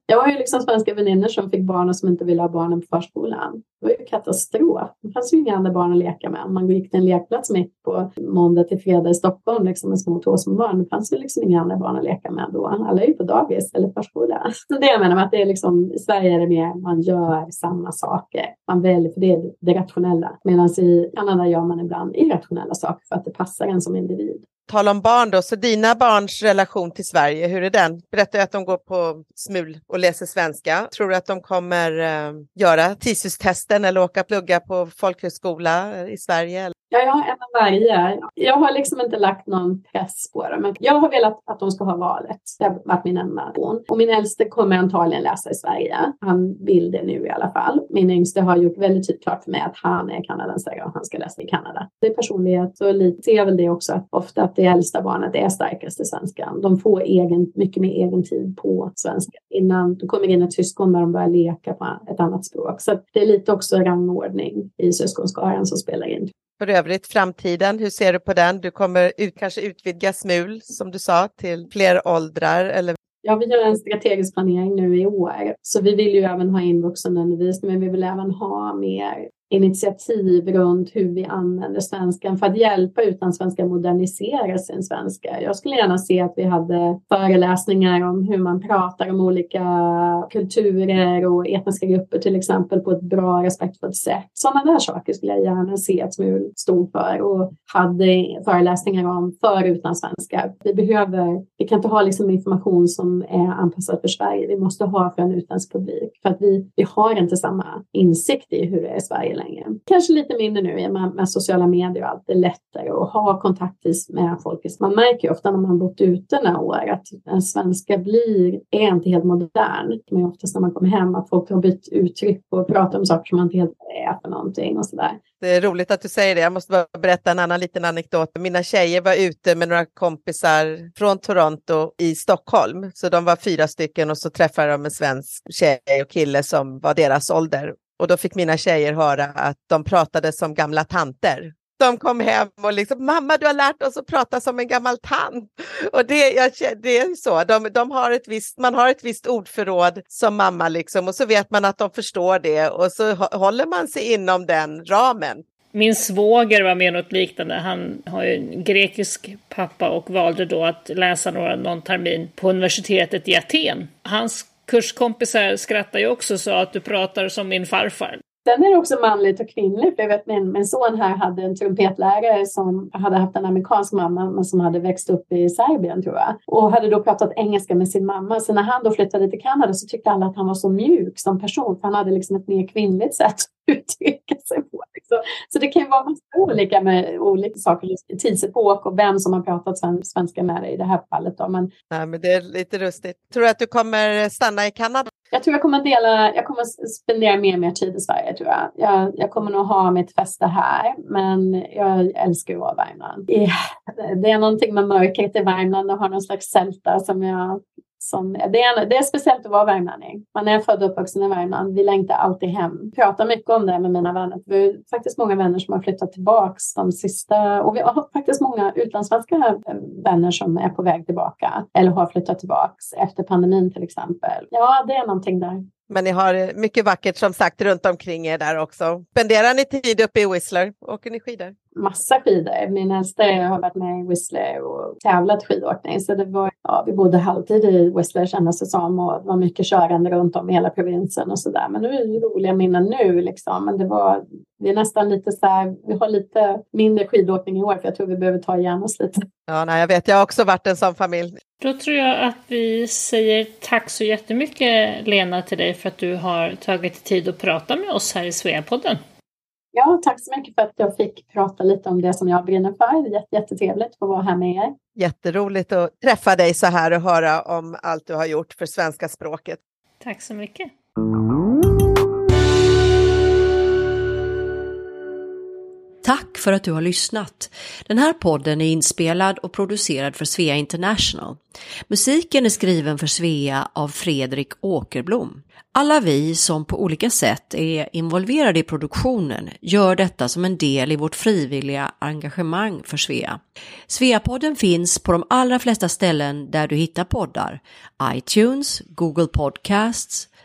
Jag har ju liksom svenska väninnor som fick barn och som inte ville ha barnen på förskolan. Det var ju katastrof. Det fanns ju inga andra barn att leka med. Man gick till en lekplats mitt på måndag till fredag i Stockholm liksom med små två små barn. Det fanns ju liksom inga andra barn att leka med då. Alla är ju på dagis eller förskola. *laughs* Så det jag menar med att det är liksom, i Sverige är det mer man gör samma saker. Man väljer, för det är det rationella. Medan i Kanada gör man ibland irrationella saker för att det passar en som individ. Tal om barn då, så dina barns relation till Sverige, hur är den? Berättar att de går på SMUL och läser svenska. Tror du att de kommer eh, göra TISUS-testen eller åka plugga på folkhögskola i Sverige? Ja, jag har en av varje. Jag har liksom inte lagt någon press på dem. Men jag har velat att de ska ha valet. Det har varit min enda Och min äldste kommer antagligen läsa i Sverige. Han vill det nu i alla fall. Min yngste har gjort väldigt tydligt klart för mig att han är kanadensare och han ska läsa i Kanada. Det är personlighet och lite ser jag väl det också att ofta att det äldsta barnet är starkast i svenskan. De får egen, mycket mer egen tid på svenska innan de kommer in ett syskon där de börjar leka på ett annat språk. Så det är lite också rangordning i syskonskaran som spelar in. För övrigt framtiden, hur ser du på den? Du kommer ut, kanske utvidga SMUL som du sa till fler åldrar eller Ja, vi gör en strategisk planering nu i år. Så vi vill ju även ha in vuxenundervisning, men vi vill även ha mer initiativ runt hur vi använder svenskan för att hjälpa utlandssvenskar modernisera sin svenska. Jag skulle gärna se att vi hade föreläsningar om hur man pratar om olika kulturer och etniska grupper till exempel på ett bra respektfullt sätt. Sådana där saker skulle jag gärna se att SMUL stod för och hade föreläsningar om för utlandssvenskar. Vi behöver, vi kan inte ha liksom information som är anpassad för Sverige. Vi måste ha för en utländsk publik för att vi, vi har inte samma insikt i hur det är i Sverige längre. Kanske lite mindre nu med, med sociala medier och allt. Det är lättare att ha kontakt med folk. Man märker ju ofta när man bott ute några år att en svenska blir, är inte helt modern. Men oftast när man kommer hem att folk har bytt uttryck och pratar om saker som man inte helt är för någonting och sådär. Det är roligt att du säger det. Jag måste bara berätta en annan liten anekdot. Mina tjejer var ute med några kompisar från Toronto i Stockholm. Så de var fyra stycken och så träffade de en svensk tjej och kille som var deras ålder. Och då fick mina tjejer höra att de pratade som gamla tanter. De kom hem och liksom, mamma du har lärt oss att prata som en gammal tant. Och det, jag, det är så, de, de har ett visst, man har ett visst ordförråd som mamma liksom och så vet man att de förstår det och så håller man sig inom den ramen. Min svåger var med något liknande. Han har ju en grekisk pappa och valde då att läsa några, någon termin på universitetet i Aten. Hans kurskompisar skrattar ju också så att du pratar som min farfar. Sen är det också manligt och kvinnligt. Jag vet min, min son här hade en trumpetlärare som hade haft en amerikansk mamma men som hade växt upp i Serbien tror jag. Och hade då pratat engelska med sin mamma. Så när han då flyttade till Kanada så tyckte alla att han var så mjuk som person. För han hade liksom ett mer kvinnligt sätt att *laughs* uttrycka sig på. Liksom. Så det kan ju vara massa olika med olika saker. Tidsepok och vem som har pratat svenska med dig i det här fallet. Då. Men, Nej, men det är lite rustigt. Tror du att du kommer stanna i Kanada? Jag tror jag kommer dela, jag kommer spendera mer och mer tid i Sverige tror jag. jag. Jag kommer nog ha mitt fäste här, men jag älskar att vara i Värmland. Det är någonting med mörkret i Värmland och har någon slags sälta som jag som, det, är, det är speciellt att vara värmlänning. Man är född och uppvuxen i Värmland. Vi längtar alltid hem. Jag pratar mycket om det med mina vänner. Vi har faktiskt många vänner som har flyttat tillbaks de sista och vi har faktiskt många utlandssvenska vänner som är på väg tillbaka eller har flyttat tillbaks efter pandemin till exempel. Ja, det är någonting där. Men ni har eh, mycket vackert som sagt runt omkring er där också. Spenderar ni tid uppe i Whistler? Åker ni skidor? Massa skidor. Min äldsta har varit med i Whistler och tävlat skidåkning. Så det var, ja, vi bodde halvtid i Whistler kändes det som och det var mycket körande runt om i hela provinsen och så där. Men nu är det roliga minnen nu liksom. Men det var, det är nästan lite så här, vi har lite mindre skidåkning i år för jag tror vi behöver ta igen oss lite. Ja, nej, jag vet, jag har också varit en sån familj. Då tror jag att vi säger tack så jättemycket Lena till dig för att du har tagit tid att prata med oss här i Sveapodden. Ja, tack så mycket för att jag fick prata lite om det som jag brinner för. Jätte, jättetrevligt att få vara här med er. Jätteroligt att träffa dig så här och höra om allt du har gjort för svenska språket. Tack så mycket. Tack för att du har lyssnat. Den här podden är inspelad och producerad för Svea International. Musiken är skriven för Svea av Fredrik Åkerblom. Alla vi som på olika sätt är involverade i produktionen gör detta som en del i vårt frivilliga engagemang för Svea. Sveapodden finns på de allra flesta ställen där du hittar poddar. iTunes, Google Podcasts,